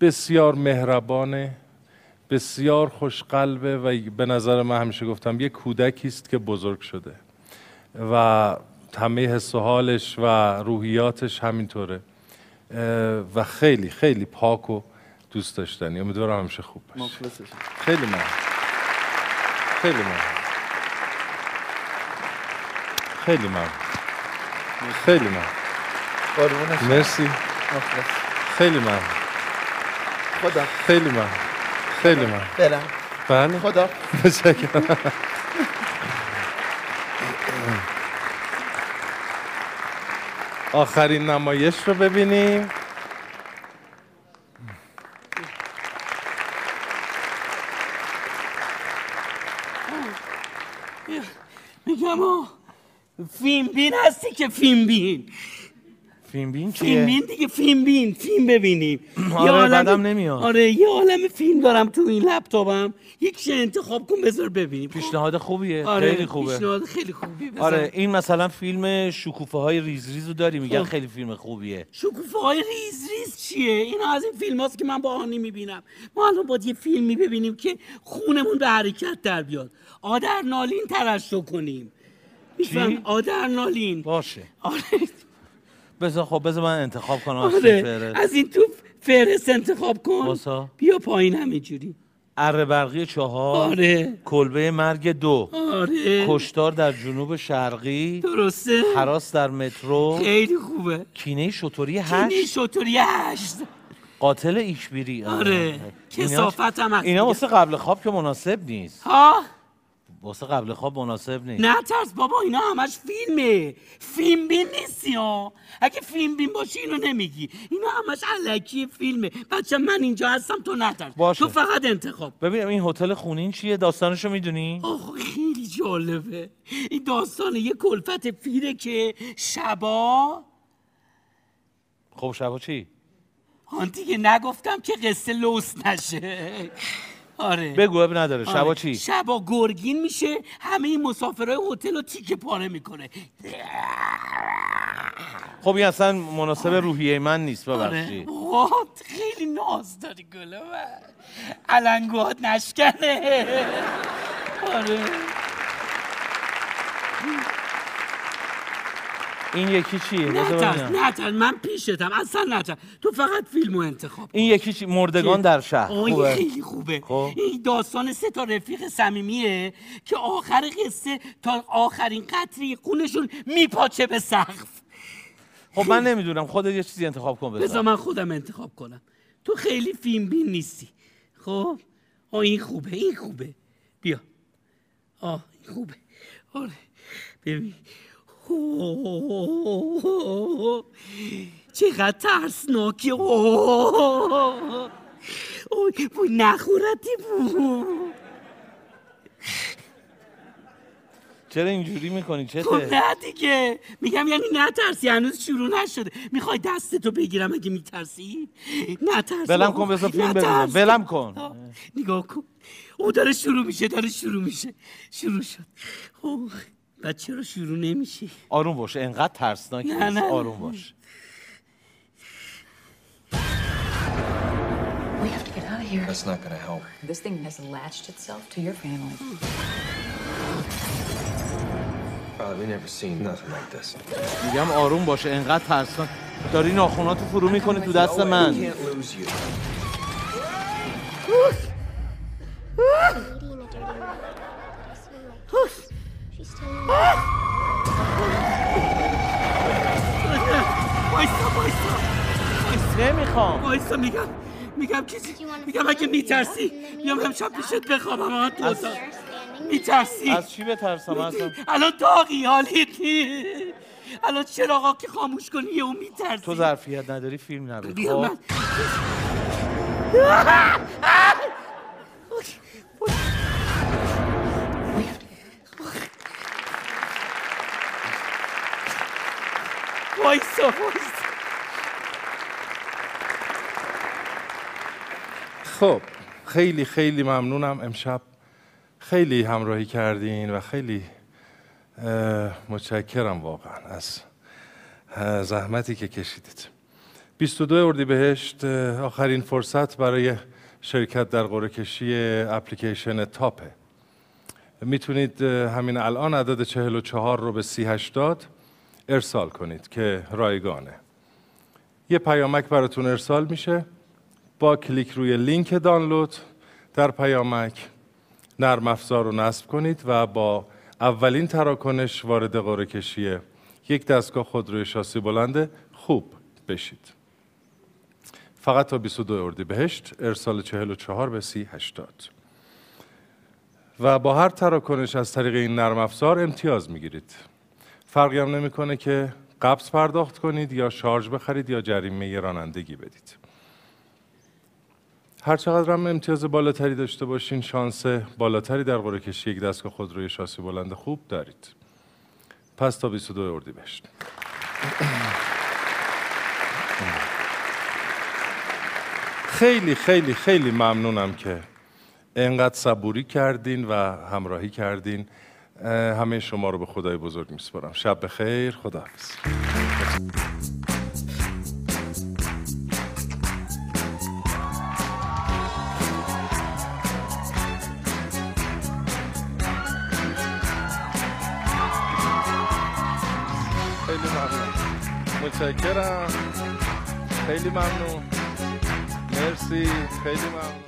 بسیار مهربانه بسیار خوشقلبه و به نظر من همیشه گفتم یه کودکی است که بزرگ شده و همه حس و حالش و روحیاتش همینطوره. و خیلی خیلی پاک و دوست داشتنی. امیدوارم همیشه خوب باشه. خیلی ممنون. خیلی ممنون. خیلی ممنون. خیلی ممنون. قربونش. مرسی. خیلی من خدا. خیلی من خیلی من برم. بله. خدا. متشکرم. آخرین نمایش رو ببینیم. میگم فیلم بین هستی که فیلم بین فیلم بین فیلم چیه؟ بین دیگه فیلم بین فیلم ببینیم. آره، یه عالمه- بعدم نمیاد. آره یه عالم فیلم دارم تو این لپتاپم. یکیش انتخاب کن بذار ببینیم. پیشنهاد خوبیه. آره خیلی خوبه. پیشنهاد خیلی خوبی. بذار. آره این مثلا فیلم شکوفه های ریز ریز رو داری میگن خب. خیلی فیلم خوبیه. شکوفه های ریز ریز چیه؟ اینا از این فیلم هاست که من با آنی می‌بینم. ما الان باید یه فیلمی ببینیم که خونمون به حرکت در بیاد. آدرنالین ترشح کنیم. میفهم؟ آدرنالین باشه. آره. بذار خب بذار من انتخاب کنم از آره. از این تو فهرست انتخاب کن. واسا. بیا پایین همینجوری. اره برقی چهار آره. کلبه مرگ دو. آره. کشتار در جنوب شرقی. درسته. حراس در مترو. خیلی خوبه. کینه شطوری هشت. شطوری هشت. قاتل ایشبیری. آره. اینا- کثافت هم اینا. واسه قبل خواب که مناسب نیست. ها؟ واسه قبل خواب مناسب نیست. نه ترس بابا اینا همش فیلمه. فیلم بین نیستی ها. اگه فیلم بین باشی اینو نمیگی. اینا همش علکی فیلمه. بچه من اینجا هستم تو نترس. باشه. تو فقط انتخاب. ببین این هتل خونین چیه؟ داستانشو می‌دونی؟ آخ خیلی جالبه. این داستان یه کلفت پیره که شبا. خب شبا چی؟ آن دیگه نگفتم که قصه لوس نشه. آره. بگو اب نداره. شبا آره. چی؟ شبا گرگین میشه همه این مسافرهای هتل رو تیکه پاره می‌کنه. خب این اصلا مناسب روحیه من نیست آره. ببخشید. وات، خیلی ناز داری گله من. علنگوهات نشکنه. آره. این یکی چیه؟ نترس. نترس من پیشتم. اصلا نترس تو فقط فیلمو انتخاب این یکی چی مردگان در شهر. خوبه. خیلی خوبه. خب. این داستان سه تا رفیق صمیمیه که آخر قصه تا آخرین قطری خونشون میپاچه به سقف. خب من نمی‌دونم. خودت یه چیزی انتخاب کن بذار. بذار من خودم انتخاب کنم. تو خیلی فیلم بین نیستی. خب؟ آه این خوبه این خوبه. بیا. آه این خوبه. آره. ببین. اوه، چقدر ترسناکی اوه. وای نخورتی بود. چرا اینجوری می‌کنی؟ خب چته نه دیگه. میگم یعنی نترسی. هنوز شروع نشده. می‌خوای دستتو بگیرم اگه میترسی؟ نترس بابا. کن بذار فیلم ببینم. ولم کن. آه، نگاه کن. او داره شروع میشه داره شروع میشه. شروع شد. اوه، بعد چرا شروع نمیشه آروم باش انقدر ترسناک نه، نیست نه. آروم باش We have to get out of here. That's not gonna help. This thing has latched itself to your family. Father, we never seen nothing like this. میگم آروم باشه انقدر ترسناک داری ناخوناتو فرو می‌کنی تو دست من وایسا میگم میگم چیزی میگم اگه میترسی میام امشب پیشت بخوابم آن تو اتاق. میترسی؟ از چی بترسم اصلا الان داغی حالیت الان چراغا که خاموش کنی یهو میترسی؟ تو ظرفیت نداری فیلم نبین بیا من. خب وایسا وایسا خب خیلی خیلی ممنونم امشب. خیلی همراهی کردین و خیلی متشکرم واقعا از زحمتی که کشیدید. 22 اردیبهشت آخرین فرصت برای شرکت در قرعه کشی اپلیکیشن تاپه می‌تونید همین الان عدد 44 رو به 3080 ارسال کنید که رایگانه. یه پیامک براتون ارسال میشه. با کلیک روی لینک دانلود در پیامک نرم افزار رو نصب کنید و با اولین تراکنش وارد قرعه کشی یک دستگاه خودروی شاسی بلند خوب بشید. فقط تا 22 اردیبهشت ارسال 44 به 3080 و با هر تراکنش از طریق این نرم افزار امتیاز می‌گیرید. فرقی هم نمی‌کنه که قبض پرداخت کنید یا شارژ بخرید یا جریمه رانندگی بدید. هر چقدر هم امتیاز بالاتری داشته باشین شانس بالاتری در قرعه کشی یک دستگاه خودروی شاسی بلند خوب دارید. پس تا 22 اردیبهشت. خیلی خیلی خیلی ممنونم که انقدر صبوری کردین و همراهی کردین. همه شما رو به خدای بزرگ میسپارم. شب بخیر. خداحافظ. متشکرم. خیلی ممنون. مرسی. خیلی ممنون.